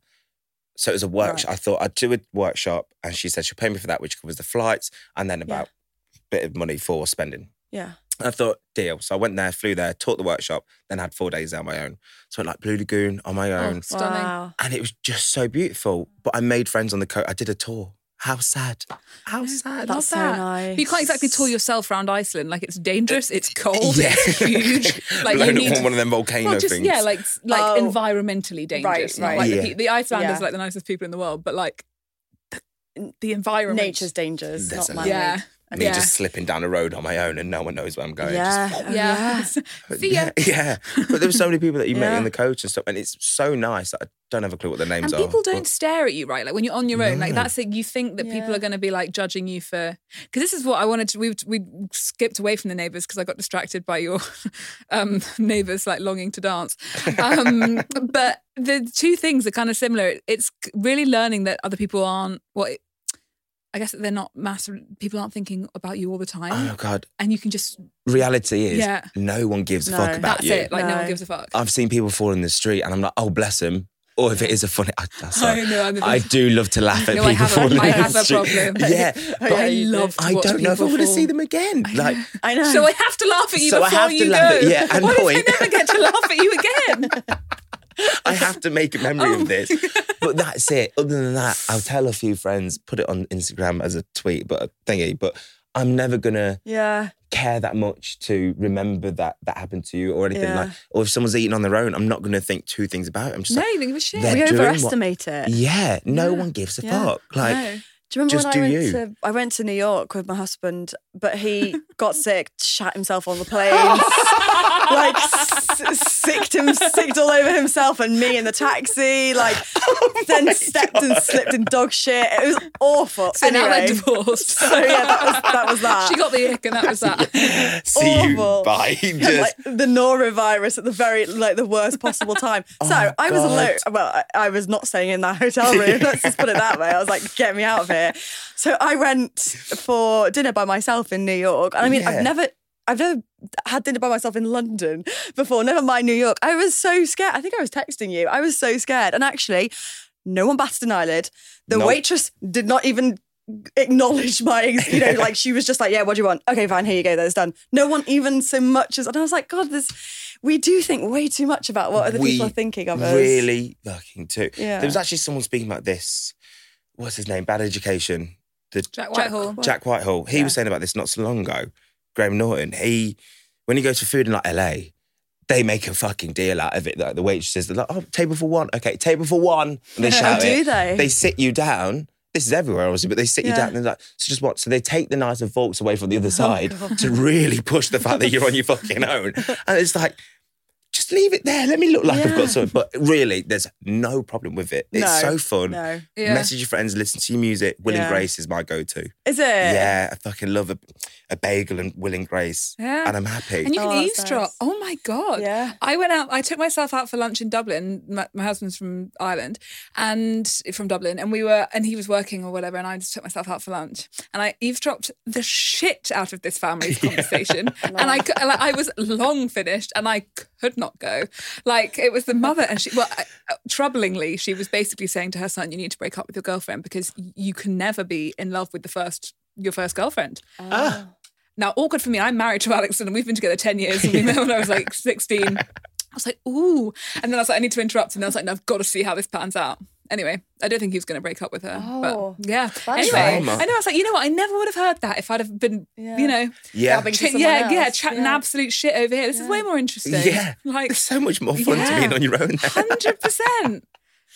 [SPEAKER 1] So it was a workshop.
[SPEAKER 2] Right.
[SPEAKER 1] I thought I'd do a workshop, and she said she'll pay me for that, which covers the flights and then about a bit of money for spending.
[SPEAKER 2] Yeah.
[SPEAKER 1] I thought, deal. So I went there, flew there, taught the workshop, then had four days there on my own. So I went like Blue Lagoon on my oh, own.
[SPEAKER 3] Oh, stunning.
[SPEAKER 2] Wow.
[SPEAKER 1] And it was just so beautiful. But I made friends on the coast. I did a tour. How sad. How sad.
[SPEAKER 3] Love
[SPEAKER 2] That's so
[SPEAKER 3] that.
[SPEAKER 2] nice.
[SPEAKER 3] You can't exactly tour yourself around Iceland. Like it's dangerous, it's cold,
[SPEAKER 1] Yeah.
[SPEAKER 3] it's huge. Like
[SPEAKER 1] Blown
[SPEAKER 3] you
[SPEAKER 1] up
[SPEAKER 3] need
[SPEAKER 1] on one of them volcano
[SPEAKER 3] well, just
[SPEAKER 1] things.
[SPEAKER 3] yeah, like like
[SPEAKER 2] Oh.
[SPEAKER 3] environmentally dangerous. not
[SPEAKER 2] right.
[SPEAKER 3] Like
[SPEAKER 1] Yeah.
[SPEAKER 3] the, the Icelanders
[SPEAKER 2] Yeah.
[SPEAKER 3] are like the nicest people in the world, but like the, the environment,
[SPEAKER 2] Nature's dangers,
[SPEAKER 1] There's
[SPEAKER 2] not
[SPEAKER 1] a
[SPEAKER 2] man-made.
[SPEAKER 3] yeah,
[SPEAKER 1] me
[SPEAKER 3] yeah.
[SPEAKER 1] just slipping down a road on my own and no one knows where I'm going.
[SPEAKER 2] Yeah.
[SPEAKER 1] Just-
[SPEAKER 2] oh,
[SPEAKER 3] yeah.
[SPEAKER 1] But
[SPEAKER 3] See ya.
[SPEAKER 1] yeah, yeah. But there were so many people that you met
[SPEAKER 2] Yeah.
[SPEAKER 1] in the coach and stuff, and it's so nice. I don't have a clue what their names
[SPEAKER 3] And
[SPEAKER 1] are.
[SPEAKER 3] people don't
[SPEAKER 1] but-
[SPEAKER 3] stare at you, right? Like when you're on your own, like that's it. You think that people are going to be like judging you for because this is what I wanted to. We we skipped away from the neighbours because I got distracted by your um, neighbours like longing to dance. Um, but the two things are kind of similar. It's really learning that other people aren't what. I guess that they're not massive. People aren't thinking about you all the time,
[SPEAKER 1] Oh God!
[SPEAKER 3] and you can just
[SPEAKER 1] Reality is,
[SPEAKER 3] Yeah.
[SPEAKER 1] no one gives a fuck about you.
[SPEAKER 3] that's it. Like no. one gives a fuck.
[SPEAKER 1] I've seen people fall in the street, and I'm like, oh bless them. Or if it is a funny, I,
[SPEAKER 3] I know. I'm
[SPEAKER 1] do love to laugh at
[SPEAKER 3] No,
[SPEAKER 1] people
[SPEAKER 3] I have a-
[SPEAKER 1] falling
[SPEAKER 3] I
[SPEAKER 1] in
[SPEAKER 3] have
[SPEAKER 1] the
[SPEAKER 3] a
[SPEAKER 1] street.
[SPEAKER 3] problem.
[SPEAKER 1] Yeah, but
[SPEAKER 2] yeah,
[SPEAKER 3] I love. To
[SPEAKER 1] I
[SPEAKER 3] watch
[SPEAKER 1] don't know if I
[SPEAKER 3] people
[SPEAKER 1] want to see them again. Like,
[SPEAKER 2] I know.
[SPEAKER 3] So I have to laugh at you
[SPEAKER 1] So I
[SPEAKER 3] before
[SPEAKER 1] have to
[SPEAKER 3] you
[SPEAKER 1] laugh
[SPEAKER 3] go.
[SPEAKER 1] at- yeah, and
[SPEAKER 3] what
[SPEAKER 1] point.
[SPEAKER 3] if I never get to laugh at you again?
[SPEAKER 1] I have to make a memory
[SPEAKER 3] Oh.
[SPEAKER 1] of this. But that's it. Other than that, I'll tell a few friends, put it on Instagram as a tweet, but a thingy. But I'm never gonna
[SPEAKER 2] yeah.
[SPEAKER 1] care that much to remember that that happened to you or anything
[SPEAKER 2] Yeah.
[SPEAKER 1] like. Or if someone's eating on their own, I'm not gonna think two things about it. I'm just
[SPEAKER 3] no,
[SPEAKER 1] like,
[SPEAKER 3] you think of a shit.
[SPEAKER 2] We
[SPEAKER 1] doing what-
[SPEAKER 2] overestimate it.
[SPEAKER 1] yeah, no
[SPEAKER 3] Yeah.
[SPEAKER 1] one gives a fuck. Like,
[SPEAKER 3] no.
[SPEAKER 2] Do you remember
[SPEAKER 1] Just
[SPEAKER 2] when
[SPEAKER 1] do
[SPEAKER 2] I went
[SPEAKER 1] you.
[SPEAKER 2] to I went to New York with my husband, but he got sick, shat himself on the plane, like s- sicked him, sicked all over himself and me in the taxi, like oh then stepped and slipped in dog shit. It was awful.
[SPEAKER 3] So now
[SPEAKER 2] anyway,
[SPEAKER 3] they're divorced.
[SPEAKER 2] so yeah, that was that was that.
[SPEAKER 3] she got the ick, and that was that.
[SPEAKER 1] see you
[SPEAKER 2] Awful.
[SPEAKER 1] bye. Just
[SPEAKER 2] like the norovirus at the very like the worst possible time. Oh so
[SPEAKER 1] Oh,
[SPEAKER 2] I was alone. Well, I, I was not staying in that hotel room. Let's just put it that way. I was like, get me out of here. So I went for dinner by myself in New York. And I mean,
[SPEAKER 1] Yeah.
[SPEAKER 2] I've never. I've never had dinner by myself in London before, never mind New York. I was so scared. I think I was texting you. I was so scared. And actually, no one batted an eyelid. The
[SPEAKER 1] Nope.
[SPEAKER 2] waitress did not even acknowledge my, you know, like she was just like, yeah, what do you want? Okay, fine, here you go, that's done. No one even so much as, and I was like, God, this, we do think way too much about what other
[SPEAKER 1] We
[SPEAKER 2] people are thinking of us.
[SPEAKER 1] really fucking too.
[SPEAKER 2] Yeah.
[SPEAKER 1] There was actually someone speaking about this what's his name? Bad Education. The
[SPEAKER 3] Jack Whitehall.
[SPEAKER 1] Jack Whitehall. He was saying about this not so long ago. Graham Norton. He when he goes for food in like LA, they make a fucking deal out of it. Like the waitresses, they're like, "Oh, table for one. Okay, table for one." And they shout
[SPEAKER 2] do
[SPEAKER 1] it.
[SPEAKER 2] they?
[SPEAKER 1] They sit you down. This is everywhere, obviously, but they sit you down and they're like, "So just what?" So they take the knives and forks away from the
[SPEAKER 2] Oh,
[SPEAKER 1] other side to really push the fact that you're on your fucking own. And it's like. Just leave it there. Let me look like I've got something. But really, there's no problem with it. It's
[SPEAKER 2] No,
[SPEAKER 1] so fun.
[SPEAKER 2] No.
[SPEAKER 3] Yeah.
[SPEAKER 1] Message your friends, listen to your music. Will and Grace is my go-to.
[SPEAKER 2] Is it?
[SPEAKER 1] Yeah, I fucking love a, a bagel and Will and Grace.
[SPEAKER 3] Yeah.
[SPEAKER 1] And I'm happy.
[SPEAKER 3] And you
[SPEAKER 2] Oh,
[SPEAKER 3] can
[SPEAKER 2] that's
[SPEAKER 3] eavesdrop.
[SPEAKER 2] nice.
[SPEAKER 3] Oh my god!
[SPEAKER 2] Yeah.
[SPEAKER 3] I went out. I took myself out for lunch in Dublin. My, my husband's from Ireland, and from Dublin, and we were, and he was working or whatever, and I just took myself out for lunch, and I eavesdropped the shit out of this family's conversation, and I, I was long finished, and I could not go. Like it was the mother, and she, well, uh, troublingly, she was basically saying to her son, "You need to break up with your girlfriend because you can never be in love with the first Your first girlfriend.
[SPEAKER 1] Ah.
[SPEAKER 3] Now, awkward for me. I'm married to Alexon, and we've been together ten years. And we met when I was like sixteen. I was like, ooh, and then I was like, I need to interrupt, and I was like, no, I've got to see how this pans out. Anyway, I don't think he was going to break up with her.
[SPEAKER 2] Oh,
[SPEAKER 3] but yeah.
[SPEAKER 2] that's
[SPEAKER 3] Anyway,
[SPEAKER 1] nice.
[SPEAKER 3] I know. I was like, you know what? I never would have heard that if I'd have been,
[SPEAKER 2] Yeah.
[SPEAKER 3] you know,
[SPEAKER 1] yeah.
[SPEAKER 2] Gabbing to
[SPEAKER 3] ch-
[SPEAKER 2] someone
[SPEAKER 3] yeah, yeah, chatting
[SPEAKER 2] Yeah.
[SPEAKER 3] absolute shit over here. This is way more interesting.
[SPEAKER 1] Yeah.
[SPEAKER 3] like
[SPEAKER 1] It's so much more fun to be on your own.
[SPEAKER 3] hundred percent,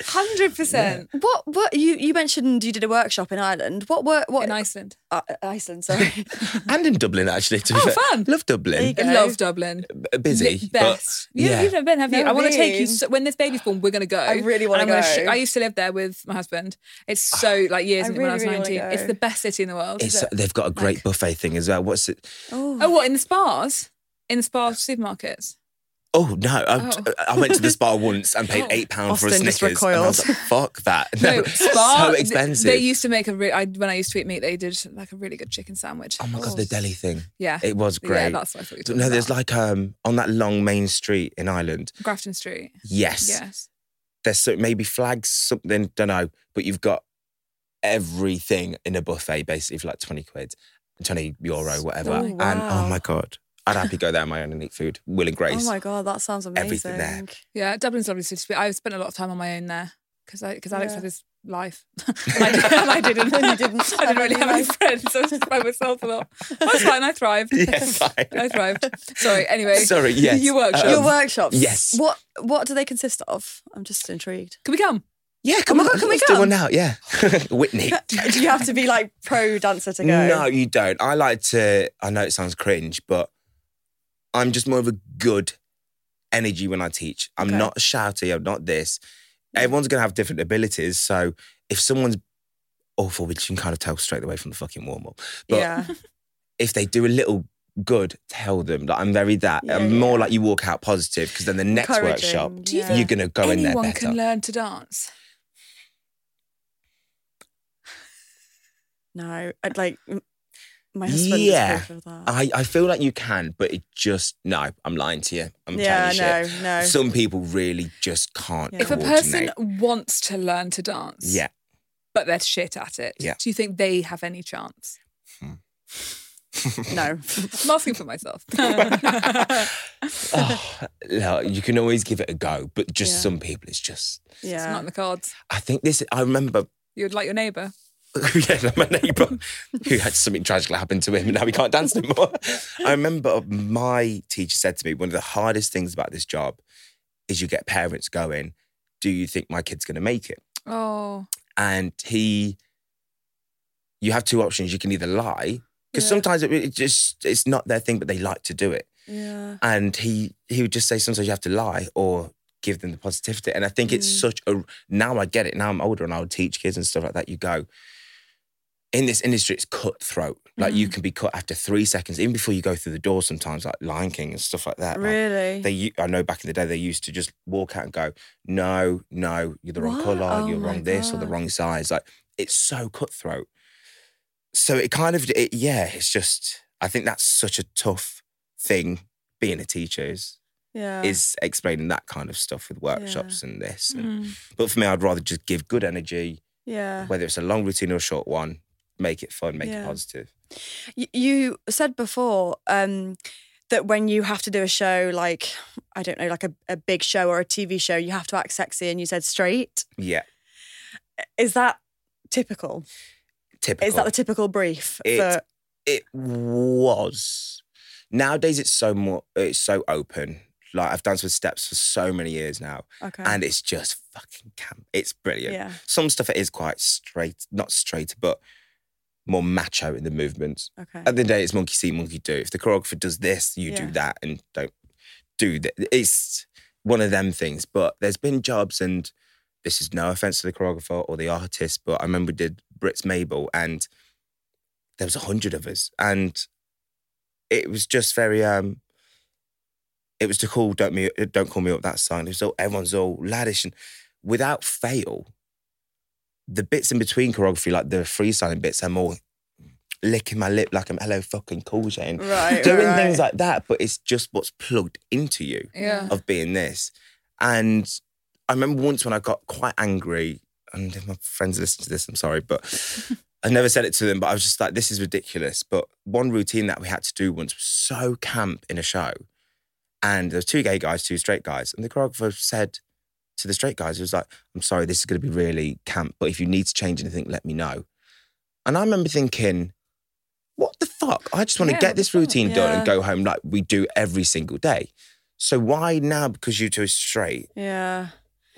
[SPEAKER 3] hundred percent
[SPEAKER 2] What? What? You you mentioned you did a workshop in Ireland. What work? What
[SPEAKER 3] in Iceland.
[SPEAKER 2] Uh, Iceland. Sorry.
[SPEAKER 1] and in Dublin, actually. To be
[SPEAKER 3] Oh,
[SPEAKER 1] fair.
[SPEAKER 3] fun.
[SPEAKER 1] Love Dublin.
[SPEAKER 2] you go.
[SPEAKER 3] I love Dublin.
[SPEAKER 1] B- Busy.
[SPEAKER 3] Li-
[SPEAKER 1] but
[SPEAKER 3] best. you,
[SPEAKER 1] yeah.
[SPEAKER 3] You've never been, have you?
[SPEAKER 2] Never
[SPEAKER 3] I want to take you. So, when this baby's born, we're going to go.
[SPEAKER 2] I really wanna
[SPEAKER 3] And I'm
[SPEAKER 2] go.
[SPEAKER 3] I used to live there with my husband. It's so like years
[SPEAKER 2] I
[SPEAKER 3] in when I was
[SPEAKER 2] really, really wanna
[SPEAKER 3] 19. It's the best city in the world.
[SPEAKER 1] It's, they've got a great buffet thing as well. What's it?
[SPEAKER 2] oh.
[SPEAKER 3] oh, what in the Spars? In the Spar supermarkets.
[SPEAKER 1] Oh no! I,
[SPEAKER 3] Oh.
[SPEAKER 1] I went to the Spar once and paid eight pounds for a Snickers, and I was like, "Fuck that!"
[SPEAKER 3] No, Spar.
[SPEAKER 1] so expensive.
[SPEAKER 3] They used to make a. Re- I, when I used to eat meat, they did like a really good chicken sandwich.
[SPEAKER 1] oh my god, the deli thing.
[SPEAKER 3] Yeah.
[SPEAKER 1] It was
[SPEAKER 3] Yeah,
[SPEAKER 1] great.
[SPEAKER 3] that's what I thought you
[SPEAKER 1] no, there's like um on that long main street in Ireland.
[SPEAKER 3] Grafton Street.
[SPEAKER 1] Yes,
[SPEAKER 3] Yes.
[SPEAKER 1] there's so, maybe flags something. Don't know, but you've got everything in a buffet basically for like twenty quid, twenty euro, whatever.
[SPEAKER 2] Oh,
[SPEAKER 1] And oh my god, I'd happy go there on my own and eat food. Will and Grace.
[SPEAKER 2] Oh my god, that sounds amazing.
[SPEAKER 1] Everything there.
[SPEAKER 3] Yeah, Dublin's lovely city. to be- I spent a lot of time on my own there because because Alex
[SPEAKER 2] Yeah.
[SPEAKER 3] had his life, and, I, did, and I didn't.
[SPEAKER 2] And you didn't
[SPEAKER 3] I didn't really have any
[SPEAKER 2] life.
[SPEAKER 3] friends. I was just by myself a lot. I was fine. I thrived.
[SPEAKER 1] Yeah, fine.
[SPEAKER 3] I thrived. Sorry. Anyway,
[SPEAKER 1] Sorry, yes.
[SPEAKER 3] Your workshops.
[SPEAKER 1] Um,
[SPEAKER 2] Your workshops.
[SPEAKER 1] yes.
[SPEAKER 2] What What do they consist of? I'm just intrigued.
[SPEAKER 3] can we come?
[SPEAKER 1] Yeah, come
[SPEAKER 2] my
[SPEAKER 1] on,
[SPEAKER 2] God, can we
[SPEAKER 1] let's do
[SPEAKER 2] come?
[SPEAKER 1] one now. Yeah, Whitney.
[SPEAKER 2] do you have to be like pro dancer to go?
[SPEAKER 1] No, you don't. I like to. I know it sounds cringe, but I'm just more of a good energy when I teach. I'm
[SPEAKER 2] Okay.
[SPEAKER 1] not shouty. I'm not this. Everyone's gonna have different abilities. So if someone's awful, which you can kind of tell straight away from the fucking warm up, but
[SPEAKER 2] yeah.
[SPEAKER 1] if they do a little good, tell them. Like I'm very that.
[SPEAKER 2] Yeah,
[SPEAKER 1] I'm more like you walk out positive because then the next workshop
[SPEAKER 2] Do you yeah.
[SPEAKER 1] you're gonna go in there
[SPEAKER 3] Anyone can learn to dance.
[SPEAKER 2] No, I'd like m- my husband.
[SPEAKER 1] Yeah.
[SPEAKER 2] is proof of that.
[SPEAKER 1] I, I feel like you can, but it just no. I'm lying to you. I'm
[SPEAKER 2] yeah,
[SPEAKER 1] telling you shit.
[SPEAKER 2] no, no.
[SPEAKER 1] Some people really just can't.
[SPEAKER 2] Yeah.
[SPEAKER 3] If a person wants to learn to dance,
[SPEAKER 1] yeah,
[SPEAKER 3] but they're shit at it,
[SPEAKER 1] Yeah.
[SPEAKER 3] do you think they have any chance? Hmm.
[SPEAKER 2] no.
[SPEAKER 3] I'm asking for myself.
[SPEAKER 1] oh, no, you can always give it a go, but just
[SPEAKER 2] Yeah.
[SPEAKER 1] some people, it's just.
[SPEAKER 3] yeah, It's not in the cards.
[SPEAKER 1] I think this. I remember.
[SPEAKER 3] You'd like your neighbour.
[SPEAKER 1] yeah, my neighbour who had something tragically happen to him, and now he can't dance anymore. I remember my teacher said to me, one of the hardest things about this job is you get parents going, "Do you think my kid's going to make it?"
[SPEAKER 3] Oh,
[SPEAKER 1] and he you have two options you can either lie because
[SPEAKER 2] Yeah.
[SPEAKER 1] sometimes it, it just it's not their thing but they like to do it
[SPEAKER 2] Yeah.
[SPEAKER 1] and he he would just say sometimes you have to lie or give them the positivity and i think it's
[SPEAKER 2] Mm.
[SPEAKER 1] such a now i get it now i'm older and i would teach kids and stuff like that you go in this industry it's cutthroat like you
[SPEAKER 2] Mm.
[SPEAKER 1] can be cut after three seconds even before you go through the door sometimes like lion king and stuff like that like,
[SPEAKER 2] Really?
[SPEAKER 1] they, I know back in the day they used to just walk out and go, no, no, you're the wrong
[SPEAKER 2] What?
[SPEAKER 1] color,
[SPEAKER 2] Oh
[SPEAKER 1] you're wrong this or the wrong size. Like it's so cutthroat. So it kind of, it, yeah, it's just. I think that's such a tough thing. Being a teacher is
[SPEAKER 2] yeah.
[SPEAKER 1] is explaining that kind of stuff with workshops and this. And,
[SPEAKER 3] Mm.
[SPEAKER 1] But for me, I'd rather just give good energy,
[SPEAKER 2] yeah.
[SPEAKER 1] whether it's a long routine or a short one. Make it fun, make
[SPEAKER 2] Yeah.
[SPEAKER 1] it positive.
[SPEAKER 2] You said before um, that when you have to do a show, like I don't know, like a, a big show or a TV show, you have to act sexy, and you said straight.
[SPEAKER 1] Yeah.
[SPEAKER 2] Is that typical?
[SPEAKER 1] Typical.
[SPEAKER 2] Is that the typical brief
[SPEAKER 1] It-
[SPEAKER 2] for?
[SPEAKER 1] it was. Nowadays, it's so more. It's so open. Like I've danced with steps for so many years now,
[SPEAKER 2] Okay.
[SPEAKER 1] and it's just fucking camp. It's brilliant.
[SPEAKER 2] yeah.
[SPEAKER 1] Some stuff it is quite straight, not straight, but more macho in the movements.
[SPEAKER 2] Okay.
[SPEAKER 1] At the end of the day, it's monkey see, monkey do. If the choreographer does this, you
[SPEAKER 2] Yeah.
[SPEAKER 1] do that, and don't do that. It's one of them things. But there's been jobs, and this is no offense to the choreographer or the artist, but I remember we did Brits Mabel, and there was a hundred of us, and it was just very. um It was to call don't me don't call me up that sign. It was all everyone's all laddish, and without fail, the bits in between choreography, like the freestyling bits, I'm all licking my lip like I'm hello fucking cool Jane.
[SPEAKER 2] Right.
[SPEAKER 1] Doing
[SPEAKER 2] right,
[SPEAKER 1] things like that, but it's just what's plugged into you
[SPEAKER 6] Yeah.
[SPEAKER 1] of being this. And I remember once when I got quite angry, and if my friends listen to this, I'm sorry, but I never said it to them, but I was just like, this is ridiculous. But one routine that we had to do once was so camp in a show. And there were two gay guys, two straight guys. And the choreographer said to the straight guys, It was like, I'm sorry, this is going to be really camp, but if you need to change anything, let me know. And I remember thinking, what the fuck? I just want to get this
[SPEAKER 6] the fuck?
[SPEAKER 1] routine done and go home like we do every single day. So why now, because you two are straight,
[SPEAKER 2] Yeah.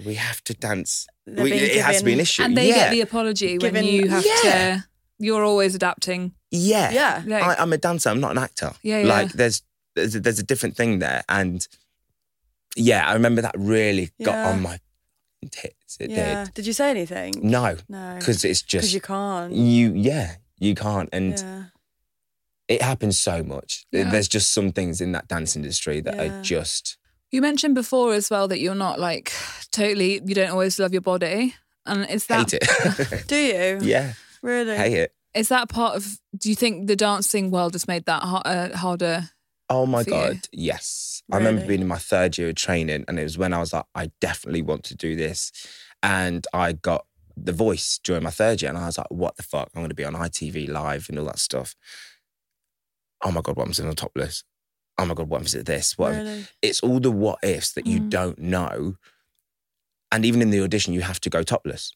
[SPEAKER 1] we have to dance? We,
[SPEAKER 2] being
[SPEAKER 1] it has to be an issue.
[SPEAKER 6] And they
[SPEAKER 1] yeah.
[SPEAKER 6] get the apology when you have
[SPEAKER 1] Yeah.
[SPEAKER 6] to. You're always adapting.
[SPEAKER 1] yeah.
[SPEAKER 2] Yeah.
[SPEAKER 6] Like,
[SPEAKER 1] I, I'm a dancer. I'm not an actor.
[SPEAKER 6] Yeah, yeah.
[SPEAKER 1] Like there's there's a, there's a different thing there, and yeah, I remember that really got
[SPEAKER 2] Yeah.
[SPEAKER 1] on my tits. It
[SPEAKER 2] Yeah.
[SPEAKER 1] did.
[SPEAKER 2] Did you say anything?
[SPEAKER 1] No,
[SPEAKER 2] No.
[SPEAKER 1] because it's just
[SPEAKER 2] Because
[SPEAKER 1] just
[SPEAKER 2] you can't.
[SPEAKER 1] you. Yeah, you can't, and
[SPEAKER 2] yeah.
[SPEAKER 1] it happens so much.
[SPEAKER 6] Yeah.
[SPEAKER 1] There's just some things in that dance industry that
[SPEAKER 2] Yeah.
[SPEAKER 1] are just
[SPEAKER 6] You mentioned before as well that you're not like totally. You don't always love your body, and is that
[SPEAKER 1] hate it.
[SPEAKER 2] Do you?
[SPEAKER 1] yeah,
[SPEAKER 2] Really?
[SPEAKER 1] hate it.
[SPEAKER 6] is that part of? Do you think the dancing world has made that har- uh, harder?
[SPEAKER 1] Oh my
[SPEAKER 6] for you?
[SPEAKER 1] god, yes. I remember being in my third year of training, and it was when I was like, I definitely want to do this, and I got the voice during my third year, and I was like, what the fuck? I'm going to be on ITV live and all that stuff. Oh my god, what happens if I'm topless? Oh my god, what happens at this? What?
[SPEAKER 2] Really?
[SPEAKER 1] It's all the what ifs that you
[SPEAKER 6] Mm.
[SPEAKER 1] don't know, and even in the audition, you have to go topless.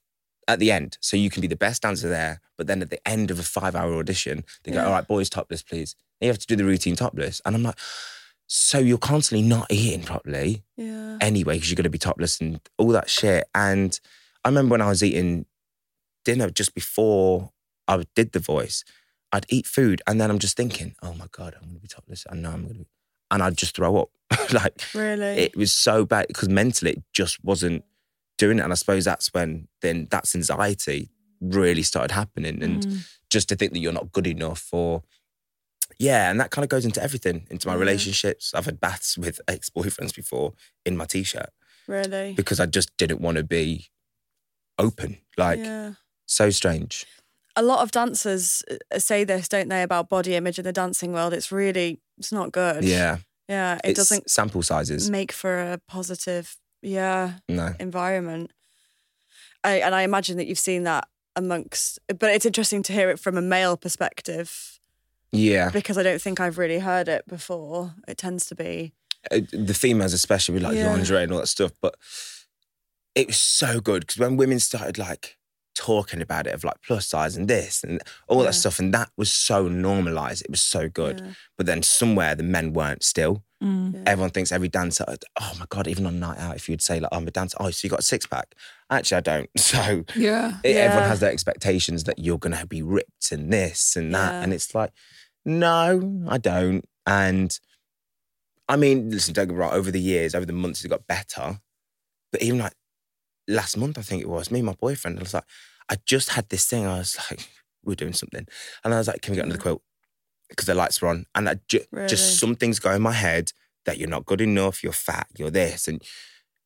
[SPEAKER 1] At the end, so you can be the best dancer there, but then at the end of a five-hour audition, they go,
[SPEAKER 2] Yeah.
[SPEAKER 1] "All right, boys, topless, please." And you have to do the routine topless, and I'm like, so you're constantly not eating properly
[SPEAKER 2] Yeah.
[SPEAKER 1] anyway because you're going to be topless and all that shit. And I remember when I was eating dinner just before I did the voice, I'd eat food and then I'm just thinking, oh my god, I'm going to be topless. I know I'm going to, be, and I'd just throw up. like
[SPEAKER 2] Really?
[SPEAKER 1] it was so bad because mentally it just wasn't doing it. And I suppose that's when then that's anxiety really started happening and
[SPEAKER 6] Mm.
[SPEAKER 1] just to think that you're not good enough or yeah and that kind of goes into everything into my relationships i've had baths with ex-boyfriends before in my t-shirt
[SPEAKER 2] really?
[SPEAKER 1] because i just didn't want to be open like
[SPEAKER 2] yeah.
[SPEAKER 1] so strange
[SPEAKER 2] A lot of dancers uh, say this, don't they, about body image in the dancing world? It's really, it's not good.
[SPEAKER 1] yeah
[SPEAKER 2] Yeah. It
[SPEAKER 1] it's
[SPEAKER 2] doesn't
[SPEAKER 1] sample sizes
[SPEAKER 2] make for a positive, yeah,
[SPEAKER 1] no
[SPEAKER 2] environment. I, and I imagine that you've seen that amongst, but it's interesting to hear it from a male perspective
[SPEAKER 1] yeah
[SPEAKER 2] because I don't think I've really heard it before. It tends to be,
[SPEAKER 1] Uh, the females especially with like
[SPEAKER 2] Yeah.
[SPEAKER 1] lingerie and all that stuff but it was so good because when women started like talking about it of like plus size and this and all
[SPEAKER 2] Yeah.
[SPEAKER 1] that stuff and that was so normalized it was so good
[SPEAKER 2] Yeah.
[SPEAKER 1] but then somewhere the men weren't still
[SPEAKER 6] Mm.
[SPEAKER 1] Everyone thinks every dancer oh my god even on a night out if you'd say like i'm a dancer oh so you got a six-pack? Actually i don't. So
[SPEAKER 6] Yeah.
[SPEAKER 1] it- everyone has their expectations that you're going to be ripped and this and that
[SPEAKER 2] Yeah.
[SPEAKER 1] and it's like no i don't. And i mean listen don't get me wrong over the years over the months it got better. But even like last month i think it was me and my boyfriend i was like i just had this thing i was like we're doing something. And i was like can we get under the quilt because the lights were on and I ju-
[SPEAKER 2] Really?
[SPEAKER 1] just some things go in my head that you're not good enough you're fat you're this and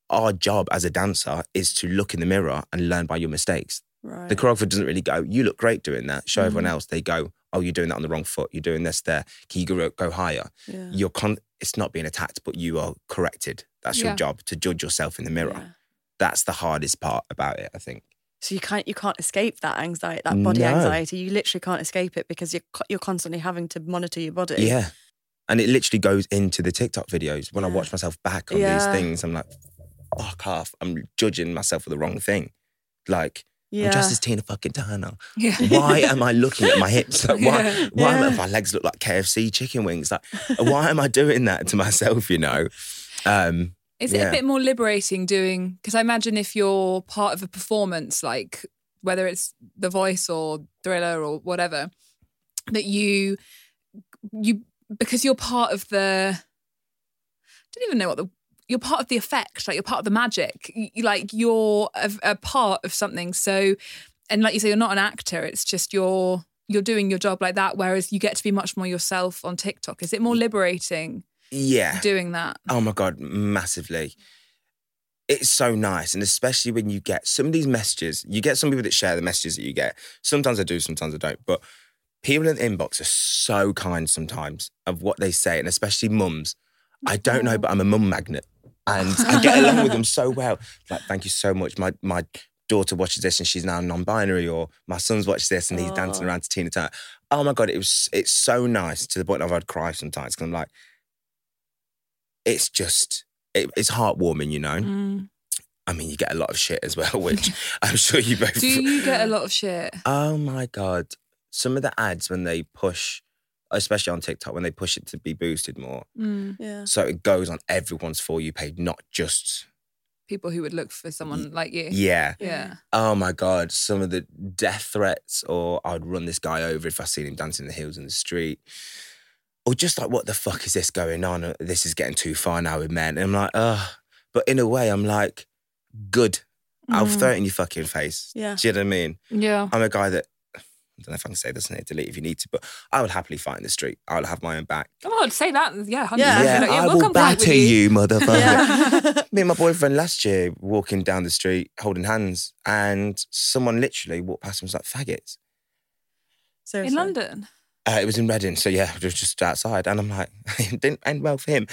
[SPEAKER 1] our job as a dancer is to look in the mirror and learn by your mistakes
[SPEAKER 2] right.
[SPEAKER 1] the choreographer doesn't really go, you look great doing that. Show everyone
[SPEAKER 2] Mm.
[SPEAKER 1] else. They go, oh, you're doing that on the wrong foot. You're doing this there. Can you go, go higher?
[SPEAKER 2] yeah.
[SPEAKER 1] You're con- it's not being attacked, but you are corrected. That's your job to judge yourself in the mirror.
[SPEAKER 2] Yeah.
[SPEAKER 1] That's the hardest part about it, I think.
[SPEAKER 2] So you can't you can't escape that anxiety, that body
[SPEAKER 1] No.
[SPEAKER 2] anxiety. You literally can't escape it because you're you're constantly having to monitor your body.
[SPEAKER 1] Yeah. And it literally goes into the TikTok videos. When I watch myself back on
[SPEAKER 2] Yeah.
[SPEAKER 1] these things, I'm like, fuck off. I'm judging myself for the wrong thing. Like,
[SPEAKER 2] Yeah.
[SPEAKER 1] I'm dressed as Tina fucking Turner.
[SPEAKER 3] Yeah.
[SPEAKER 1] Why am I looking at my hips? Like, why?
[SPEAKER 3] Yeah.
[SPEAKER 1] Why am I,
[SPEAKER 2] Yeah.
[SPEAKER 1] my legs look like KFC chicken wings? Like, why am I doing that to myself? You know. Um,
[SPEAKER 3] Is it a bit more liberating doing? Because I imagine if you're part of a performance, like whether it's The Voice or Thriller or whatever, that you you because you're part of the. I don't even know what the. You're part of the effect, like you're part of the magic. You- like you're a, a part of something. So, and like you say, you're not an actor. It's just you're you're doing your job like that. Whereas you get to be much more yourself on TikTok. Is it more liberating
[SPEAKER 1] yeah.
[SPEAKER 3] doing that?
[SPEAKER 1] Oh my god, massively. It's so nice, and especially when you get some of these messages. You get some people that share the messages that you get. Sometimes I do, sometimes I don't. But people in the inbox are so kind sometimes of what they say, and especially mums. I don't know, but I'm a mum magnet, and I get along with them so well. Like, thank you so much. My my daughter watches this, and she's now non-binary, or my son's watched this, and he's dancing
[SPEAKER 2] Oh.
[SPEAKER 1] around to Tina Turner. Oh my god, it was it's so nice to the point of I'd cry sometimes because I'm like, it's just it, it's heartwarming, you know.
[SPEAKER 3] Mm.
[SPEAKER 1] I mean, you get a lot of shit as well, which I'm sure you both.
[SPEAKER 3] Do you get a lot of shit?
[SPEAKER 1] Oh my god! Some of the ads when they push, especially on TikTok, when they push it to be boosted more,
[SPEAKER 3] Mm.
[SPEAKER 2] Yeah.
[SPEAKER 1] so it goes on everyone's for you page, not just
[SPEAKER 3] People who would look for someone like you.
[SPEAKER 1] yeah.
[SPEAKER 3] Yeah.
[SPEAKER 1] Oh my god! Some of the death threats, or I'd run this guy over if I seen him dancing in the hills in the street, or just like, what the fuck is this going on? Uh, This is getting too far now with men. And I'm like, ugh. But in a way, I'm like, good. I'll
[SPEAKER 3] Mm.
[SPEAKER 1] throw it in your fucking face.
[SPEAKER 2] Yeah.
[SPEAKER 1] Do you know what I mean?
[SPEAKER 3] Yeah.
[SPEAKER 1] I'm a guy that I don't know if I can say this and hit delete if you need to, but I would happily fight in the street. I would have my own back.
[SPEAKER 3] Come on, say that. Yeah. 100%.
[SPEAKER 2] Yeah.
[SPEAKER 1] Yeah,
[SPEAKER 3] Like,
[SPEAKER 1] I
[SPEAKER 3] we'll
[SPEAKER 1] will
[SPEAKER 3] come fight
[SPEAKER 1] batter you, motherfucker.
[SPEAKER 2] Yeah.
[SPEAKER 1] Me and my boyfriend last year walking down the street holding hands, and someone literally walked past and was like, faggots.
[SPEAKER 2] Seriously.
[SPEAKER 3] In London.
[SPEAKER 1] Uh, it was in Reading, so yeah, it was just outside. And I'm like, it didn't end well for him.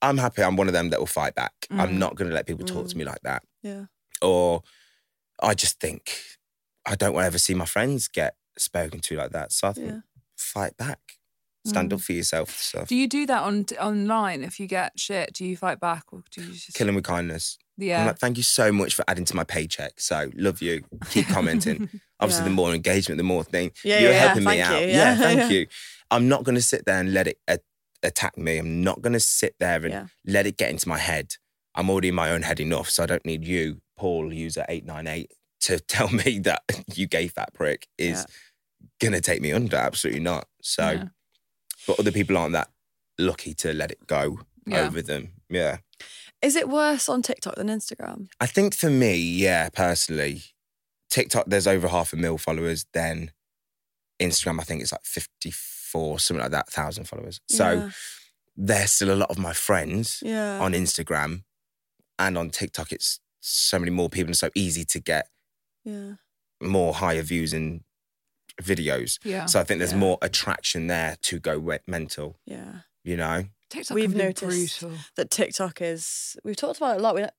[SPEAKER 1] I'm happy I'm one of them that will fight back. I'm
[SPEAKER 3] Mm.
[SPEAKER 1] not going to let people talk to
[SPEAKER 2] Mm.
[SPEAKER 1] me like that.
[SPEAKER 2] Yeah.
[SPEAKER 1] Or I just think I don't want to ever see my friends get spoken to like that. So I think
[SPEAKER 2] Yeah.
[SPEAKER 1] fight back, stand
[SPEAKER 3] Mm.
[SPEAKER 1] up for yourself.
[SPEAKER 3] Do you do that on online? If you get shit, do you fight back or do you just
[SPEAKER 1] kill him with kindness. I'm
[SPEAKER 3] Yeah.
[SPEAKER 1] like, thank you so much for adding to my paycheck. So love you. Keep commenting. Obviously,
[SPEAKER 2] Yeah.
[SPEAKER 1] the more engagement, the more thing.
[SPEAKER 2] Yeah,
[SPEAKER 1] You're
[SPEAKER 2] yeah,
[SPEAKER 1] helping me
[SPEAKER 2] thank
[SPEAKER 1] out.
[SPEAKER 2] you,
[SPEAKER 1] Yeah, thank you. I'm not going to sit there and let it a- attack me. I'm not going to sit there and let it get into my head. I'm already in my own head enough, so I don't need you, Paul, user eight nine eight, to tell me that you gay fat prick is going to take me under. Absolutely not. So, but other people aren't that lucky to let it go over them. Yeah.
[SPEAKER 2] Is it worse on TikTok than Instagram?
[SPEAKER 1] I think for me, yeah, personally, TikTok, there's over half a mil followers. Then Instagram, I think it's like 54, something like that, thousand followers. So
[SPEAKER 2] yeah.
[SPEAKER 1] there's still a lot of my friends
[SPEAKER 2] yeah.
[SPEAKER 1] on Instagram and on TikTok. It's so many more people and so easy to get
[SPEAKER 2] yeah.
[SPEAKER 1] more higher views in videos.
[SPEAKER 3] Yeah.
[SPEAKER 1] So I think there's
[SPEAKER 2] Yeah.
[SPEAKER 1] more attraction there to go we- mental,
[SPEAKER 2] Yeah.
[SPEAKER 1] you know?
[SPEAKER 3] TikTok
[SPEAKER 2] We've noticed
[SPEAKER 3] brutal.
[SPEAKER 2] that TikTok is. We've talked about it a lot. We don't,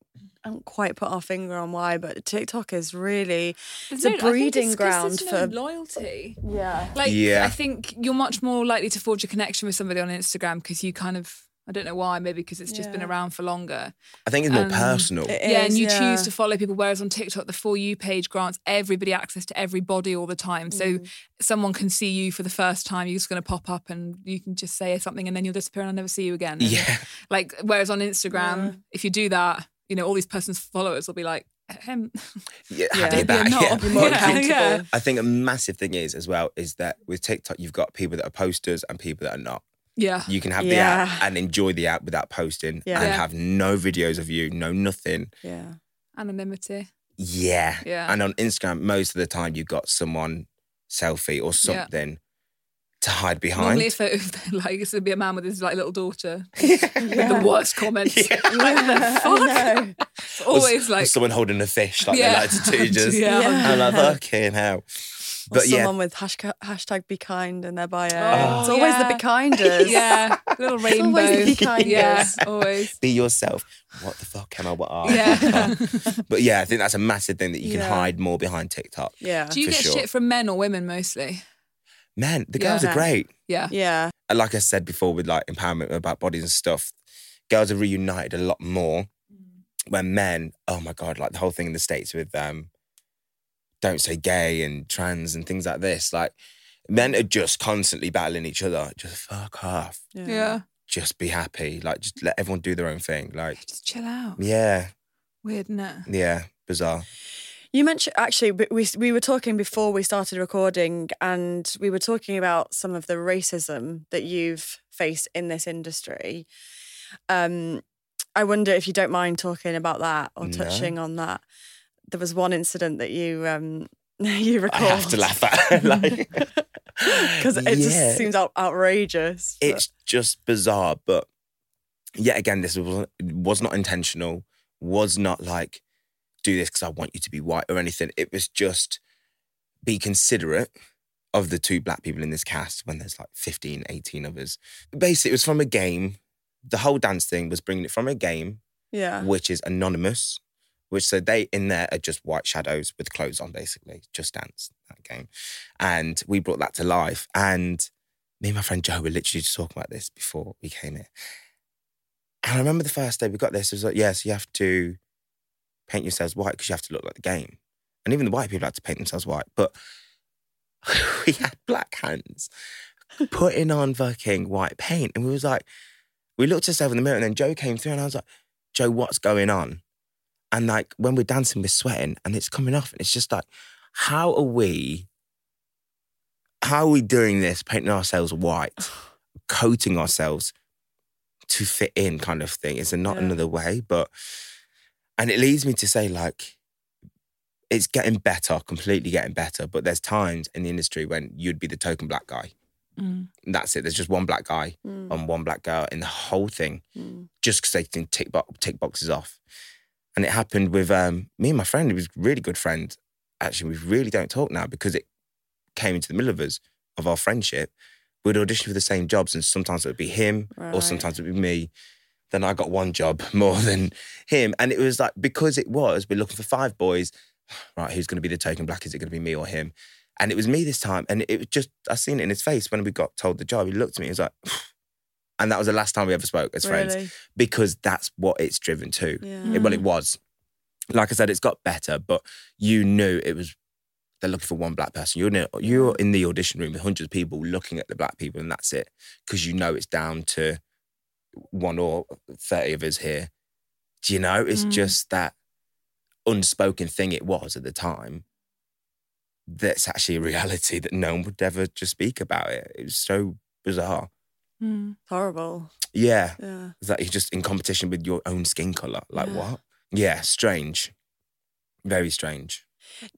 [SPEAKER 2] haven't quite put our finger on why, but TikTok is really.
[SPEAKER 3] There's
[SPEAKER 2] a
[SPEAKER 3] no- I think
[SPEAKER 2] breeding
[SPEAKER 3] it's 'cause
[SPEAKER 2] ground for-
[SPEAKER 3] no loyalty.
[SPEAKER 2] Yeah.
[SPEAKER 3] Like,
[SPEAKER 1] Yeah.
[SPEAKER 3] I think you're much more likely to forge a connection with somebody on Instagram because you kind of, I don't know why, maybe because it's just been
[SPEAKER 2] Yeah.
[SPEAKER 3] around for longer.
[SPEAKER 1] I think it's more
[SPEAKER 3] Um,
[SPEAKER 1] personal.
[SPEAKER 2] It
[SPEAKER 3] yeah, and you
[SPEAKER 2] yeah.
[SPEAKER 3] choose to follow people. Whereas on TikTok, the For You page grants everybody access to everybody all the time. So
[SPEAKER 2] Mm.
[SPEAKER 3] someone can see you for the first time. You're just going to pop up and you can just say something and then you'll disappear and I'll never see you again. And,
[SPEAKER 1] yeah.
[SPEAKER 3] Like, whereas on Instagram,
[SPEAKER 2] Yeah.
[SPEAKER 3] if you do that, you know, all these person's followers will be like, him.
[SPEAKER 1] Yeah,
[SPEAKER 2] Yeah.
[SPEAKER 1] have
[SPEAKER 3] Don't
[SPEAKER 1] your
[SPEAKER 3] be a
[SPEAKER 1] back.
[SPEAKER 3] knob.
[SPEAKER 1] Yeah.
[SPEAKER 2] More
[SPEAKER 3] Yeah,
[SPEAKER 2] accountable.
[SPEAKER 3] yeah.
[SPEAKER 1] I think a massive thing is as well is that with TikTok you've got people that are posters and people that are not.
[SPEAKER 3] Yeah.
[SPEAKER 1] You can have the app and enjoy the app without posting
[SPEAKER 2] Yeah.
[SPEAKER 1] and
[SPEAKER 3] Yeah.
[SPEAKER 1] have no videos of you, no nothing.
[SPEAKER 2] Yeah.
[SPEAKER 3] Anonymity.
[SPEAKER 1] Yeah.
[SPEAKER 3] Yeah.
[SPEAKER 1] And on Instagram, most of the time you've got someone selfie or something to hide behind.
[SPEAKER 3] Normally, it's photo of, like it's gonna be a man with his like little daughter with the worst comments.
[SPEAKER 1] Yeah.
[SPEAKER 3] Like, the fuck?
[SPEAKER 2] know.
[SPEAKER 3] It's
[SPEAKER 1] Or s-
[SPEAKER 3] always
[SPEAKER 1] or
[SPEAKER 3] like
[SPEAKER 1] someone holding a fish like
[SPEAKER 3] Yeah.
[SPEAKER 1] they like to do just
[SPEAKER 3] Yeah.
[SPEAKER 1] I'm like fucking hell.
[SPEAKER 2] Or
[SPEAKER 1] But yeah,
[SPEAKER 2] someone with hashtag, hashtag be kind in their bio.
[SPEAKER 3] Oh,
[SPEAKER 2] it's always
[SPEAKER 3] yeah.
[SPEAKER 2] the be kinders.
[SPEAKER 3] yeah, little
[SPEAKER 2] It's
[SPEAKER 3] rainbow.
[SPEAKER 2] always the be kinders.
[SPEAKER 3] Yeah, always.
[SPEAKER 1] be yourself. What the fuck am I? What are
[SPEAKER 3] Yeah.
[SPEAKER 1] But yeah, I think that's a massive thing that you can
[SPEAKER 2] Yeah.
[SPEAKER 1] hide more behind TikTok.
[SPEAKER 2] Yeah.
[SPEAKER 3] Do you get
[SPEAKER 1] sure.
[SPEAKER 3] shit from men or women mostly?
[SPEAKER 1] Man, the girls
[SPEAKER 3] Yeah.
[SPEAKER 1] are great.
[SPEAKER 3] Yeah.
[SPEAKER 2] Yeah.
[SPEAKER 1] Like I said before, with like empowerment about bodies and stuff, girls are reunited a lot more. When men, oh my god, like the whole thing in the states with um, don't say gay and trans and things like this. Like men are just constantly battling each other. Just fuck off.
[SPEAKER 6] Yeah.
[SPEAKER 1] Just be happy. Like just let everyone do their own thing. Like
[SPEAKER 6] Just chill out.
[SPEAKER 1] yeah,
[SPEAKER 6] Weird, isn't it?
[SPEAKER 1] yeah, bizarre.
[SPEAKER 2] You mentioned actually we- we we were talking before we started recording, and we were talking about some of the racism that you've faced in this industry. Um, I wonder if you don't mind talking about that or
[SPEAKER 1] No.
[SPEAKER 2] touching on that. There was one incident that you um you
[SPEAKER 1] I have to laugh at like
[SPEAKER 2] because it
[SPEAKER 1] Yeah.
[SPEAKER 2] just seems out- outrageous. but-
[SPEAKER 1] it's just bizarre. But yet again, this was was not intentional. Was not like do this because I want you to be white or anything. It was just be considerate of the two black people in this cast when there's like 15, 18 of us. Basically, it was from a game. The whole dance thing was bringing it from a game,
[SPEAKER 2] yeah.
[SPEAKER 1] which is anonymous, which so they in there are just white shadows with clothes on, basically, just dance that game. And we brought that to life. And me and my friend Joe were literally just talking about this before we came here. And I remember the first day we got this, it was like, yes, you have to paint yourselves white because you have to look like the game. And even the white people had to paint themselves white. But we had black hands putting on fucking white paint. And we was like, we looked at ourselves in the mirror and then Joe came through and I was like, Joe, what's going on? And like when we're dancing, we're sweating and it's coming off. And it's just like, how are we, how are we doing this, painting ourselves white, coating ourselves to fit in kind of thing? Is there not
[SPEAKER 2] Yeah.
[SPEAKER 1] another way? But, and it leads me to say like, it's getting better, completely getting better. But there's times in the industry when you'd be the token black guy.
[SPEAKER 6] Mm.
[SPEAKER 1] And that's it. There's just one black guy
[SPEAKER 2] Mm,
[SPEAKER 1] on one black girl in the whole thing
[SPEAKER 2] mm.
[SPEAKER 1] just because they can tick, bo- tick boxes off. And it happened with um, me and my friend. He was a really good friend. Actually, we really don't talk now because it came into the middle of us, of our friendship. We'd audition for the same jobs, and sometimes it would be him, or sometimes it would be me. Then I got one job more than him. And it was like, because it was, we're looking for five boys. Right, who's going to be the token black? Is it going to be me or him? And it was me this time. And it was just, I seen it in his face when we got told the job. He looked at me, he was like, and that was the last time we ever spoke as friends
[SPEAKER 2] Really?
[SPEAKER 1] because that's what it's driven to.
[SPEAKER 2] Yeah.
[SPEAKER 1] It- well, it was. Like I said, it's got better, but you knew it was. They're looking for one black person. You're in, a- you're in the audition room with hundreds of people looking at the black people, and that's it. Because you know it's down to one or thirty of us here. Do you know? It's
[SPEAKER 6] Mm.
[SPEAKER 1] just that unspoken thing it was at the time. That's actually a reality that no one would ever just speak about it. It was so bizarre.
[SPEAKER 6] Mm.
[SPEAKER 2] Horrible.
[SPEAKER 1] Yeah,
[SPEAKER 2] Yeah.
[SPEAKER 1] is that you're just in competition with your own skin color. Like
[SPEAKER 6] Yeah.
[SPEAKER 1] what? Yeah, strange. Very strange.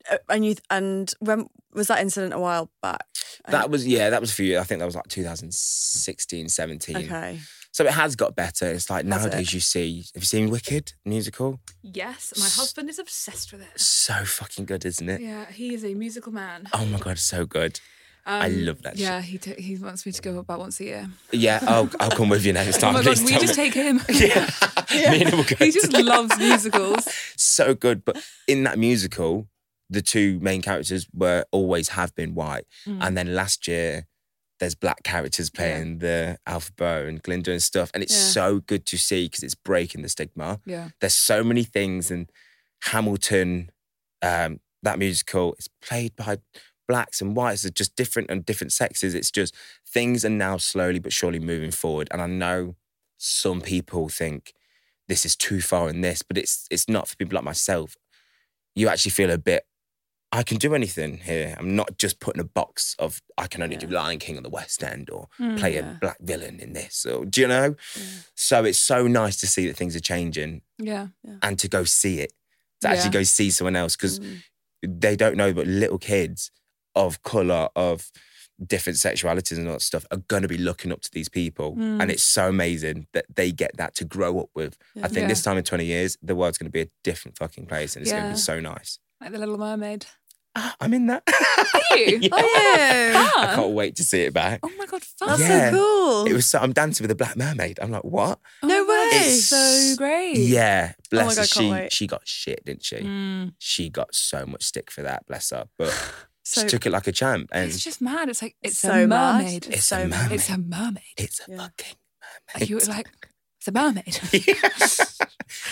[SPEAKER 2] Uh, And you and when was that incident a while back?
[SPEAKER 1] That was yeah, that was a few. I think that was like 2016, 17.
[SPEAKER 2] okay.
[SPEAKER 1] So it has got better. It's like
[SPEAKER 2] Has
[SPEAKER 1] nowadays you see. Have you seen Wicked musical?
[SPEAKER 6] Yes, my husband is obsessed with it.
[SPEAKER 1] So fucking good, isn't it?
[SPEAKER 6] Yeah, he is a musical man.
[SPEAKER 1] Oh my god, so good. I
[SPEAKER 6] Um,
[SPEAKER 1] love that
[SPEAKER 6] Yeah, he t- he wants me to go about once a year.
[SPEAKER 1] Yeah, I'll I'll come with you next
[SPEAKER 6] Oh
[SPEAKER 1] time.
[SPEAKER 6] my god, we just
[SPEAKER 1] me.
[SPEAKER 6] take him.
[SPEAKER 1] Yeah, me and him will go
[SPEAKER 6] he just loves musicals.
[SPEAKER 1] so good. But in that musical, the two main characters were always have been white.
[SPEAKER 6] Mm.
[SPEAKER 1] And then last year, there's black characters playing the Elphaba and Glinda and stuff. And it's
[SPEAKER 2] Yeah.
[SPEAKER 1] so good to see because it's breaking the stigma.
[SPEAKER 6] Yeah.
[SPEAKER 1] There's so many things. And Hamilton, um, that musical, it's played by blacks and whites. are just different and different sexes. It's just things are now slowly but surely moving forward. And I know some people think this is too far in this, but it's it's not for people like myself. You actually feel a bit. I can do anything here. I'm not just put in a box of I can only do Lion King on the West End or
[SPEAKER 6] Mm.
[SPEAKER 1] play
[SPEAKER 2] yeah.
[SPEAKER 1] a black villain in this. Or do you know? So it's so nice to see that things are changing
[SPEAKER 6] Yeah.
[SPEAKER 1] and to go see it, to
[SPEAKER 6] Yeah.
[SPEAKER 1] actually go see someone else because
[SPEAKER 2] Mm.
[SPEAKER 1] they don't know, but little kids of color, of different sexualities and all that stuff are going to be looking up to these people.
[SPEAKER 6] Mm.
[SPEAKER 1] And it's so amazing that they get that to grow up with. I think
[SPEAKER 6] Yeah.
[SPEAKER 1] this time in 20 years, the world's going to be a different fucking place and it's going to be so nice.
[SPEAKER 6] Like the Little Mermaid.
[SPEAKER 1] Ah, I'm in that.
[SPEAKER 6] Are you?
[SPEAKER 1] Yeah.
[SPEAKER 2] Oh yeah.
[SPEAKER 1] I can't wait to see it back.
[SPEAKER 6] Oh my god, fun.
[SPEAKER 2] That's
[SPEAKER 1] Yeah.
[SPEAKER 2] so cool.
[SPEAKER 1] It was so, I'm dancing with a black mermaid. I'm like, what?
[SPEAKER 2] No
[SPEAKER 6] Oh
[SPEAKER 2] way.
[SPEAKER 6] it's so great.
[SPEAKER 1] Yeah, bless
[SPEAKER 2] God,
[SPEAKER 1] her.
[SPEAKER 2] can't
[SPEAKER 1] She
[SPEAKER 2] wait.
[SPEAKER 1] she got shit, didn't she?
[SPEAKER 6] Mm.
[SPEAKER 1] She got so much stick for that, bless her. But
[SPEAKER 2] so
[SPEAKER 1] she took it like a champ, and
[SPEAKER 6] It's just mad. It's like it's
[SPEAKER 2] so
[SPEAKER 6] a
[SPEAKER 2] mad.
[SPEAKER 6] mermaid.
[SPEAKER 1] It's
[SPEAKER 2] so
[SPEAKER 1] a
[SPEAKER 2] mad.
[SPEAKER 6] It's a mermaid.
[SPEAKER 1] it's a
[SPEAKER 2] Yeah.
[SPEAKER 1] fucking
[SPEAKER 6] mermaid. you were like, it's a mermaid.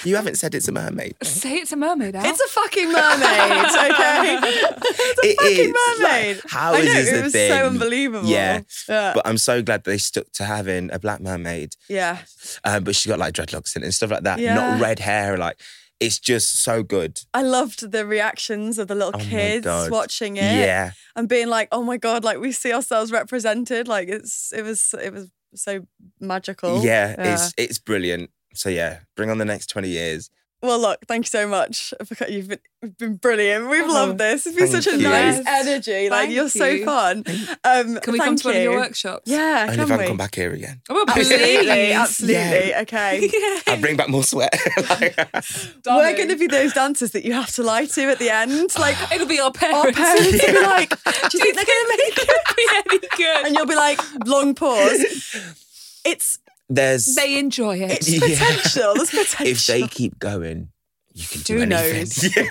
[SPEAKER 1] You haven't said it's a mermaid.
[SPEAKER 6] Say it's a mermaid. Al.
[SPEAKER 2] It's a fucking mermaid, okay? it's a
[SPEAKER 1] It
[SPEAKER 2] fucking
[SPEAKER 1] is. Like,
[SPEAKER 2] mermaid.
[SPEAKER 1] how
[SPEAKER 2] I
[SPEAKER 1] is
[SPEAKER 2] know,
[SPEAKER 1] this
[SPEAKER 2] it
[SPEAKER 1] a
[SPEAKER 2] was
[SPEAKER 1] thing?
[SPEAKER 2] so unbelievable.
[SPEAKER 1] Yeah.
[SPEAKER 2] yeah.
[SPEAKER 1] But I'm so glad they stuck to having a black mermaid.
[SPEAKER 2] yeah.
[SPEAKER 1] Um, but she got like dreadlocks in it and stuff like that.
[SPEAKER 2] Yeah.
[SPEAKER 1] Not red hair. Like it's just so good.
[SPEAKER 2] I loved the reactions of the little
[SPEAKER 1] Oh
[SPEAKER 2] kids watching it
[SPEAKER 1] Yeah.
[SPEAKER 2] and being like, "Oh my god!" Like we see ourselves represented. Like it's it was it was so magical.
[SPEAKER 1] Yeah, it's it's brilliant. So yeah, bring on the next 20 years.
[SPEAKER 2] Well, look, thank you so much. for- You've been, you've been brilliant. We've
[SPEAKER 6] Oh,
[SPEAKER 2] loved this. It's been such a
[SPEAKER 1] you.
[SPEAKER 2] nice
[SPEAKER 6] Yes.
[SPEAKER 2] energy. Like you're so fun. Um,
[SPEAKER 6] Can we come
[SPEAKER 2] thank
[SPEAKER 6] to one of your workshops?
[SPEAKER 2] Yeah,
[SPEAKER 1] Only
[SPEAKER 2] can
[SPEAKER 1] if I
[SPEAKER 2] we?
[SPEAKER 1] can come back here again.
[SPEAKER 6] Oh, please.
[SPEAKER 2] Absolutely, absolutely.
[SPEAKER 1] Yeah.
[SPEAKER 2] Okay.
[SPEAKER 1] I'll bring back more sweat. Like-
[SPEAKER 2] We're going to be those dancers that you have to lie to at the end. Like
[SPEAKER 6] It'll be our
[SPEAKER 2] our
[SPEAKER 6] parents.
[SPEAKER 2] parents will be like, "Do you think they're going to make it?"
[SPEAKER 6] be any good.
[SPEAKER 2] And you'll be like, long pause. It's
[SPEAKER 1] There's
[SPEAKER 6] they enjoy it.
[SPEAKER 2] it's
[SPEAKER 1] Yeah.
[SPEAKER 2] potential. There's potential.
[SPEAKER 1] if they keep going, you can do
[SPEAKER 2] Who
[SPEAKER 1] anything.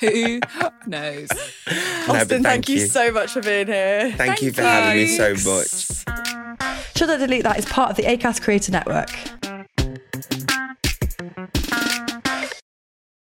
[SPEAKER 6] Who knows?
[SPEAKER 1] Yeah. No, but
[SPEAKER 2] Austyn, thank, you so much for being here.
[SPEAKER 1] Thank you for having me so much.
[SPEAKER 7] Should I Delete that? That is part of the ACAST Creator Network.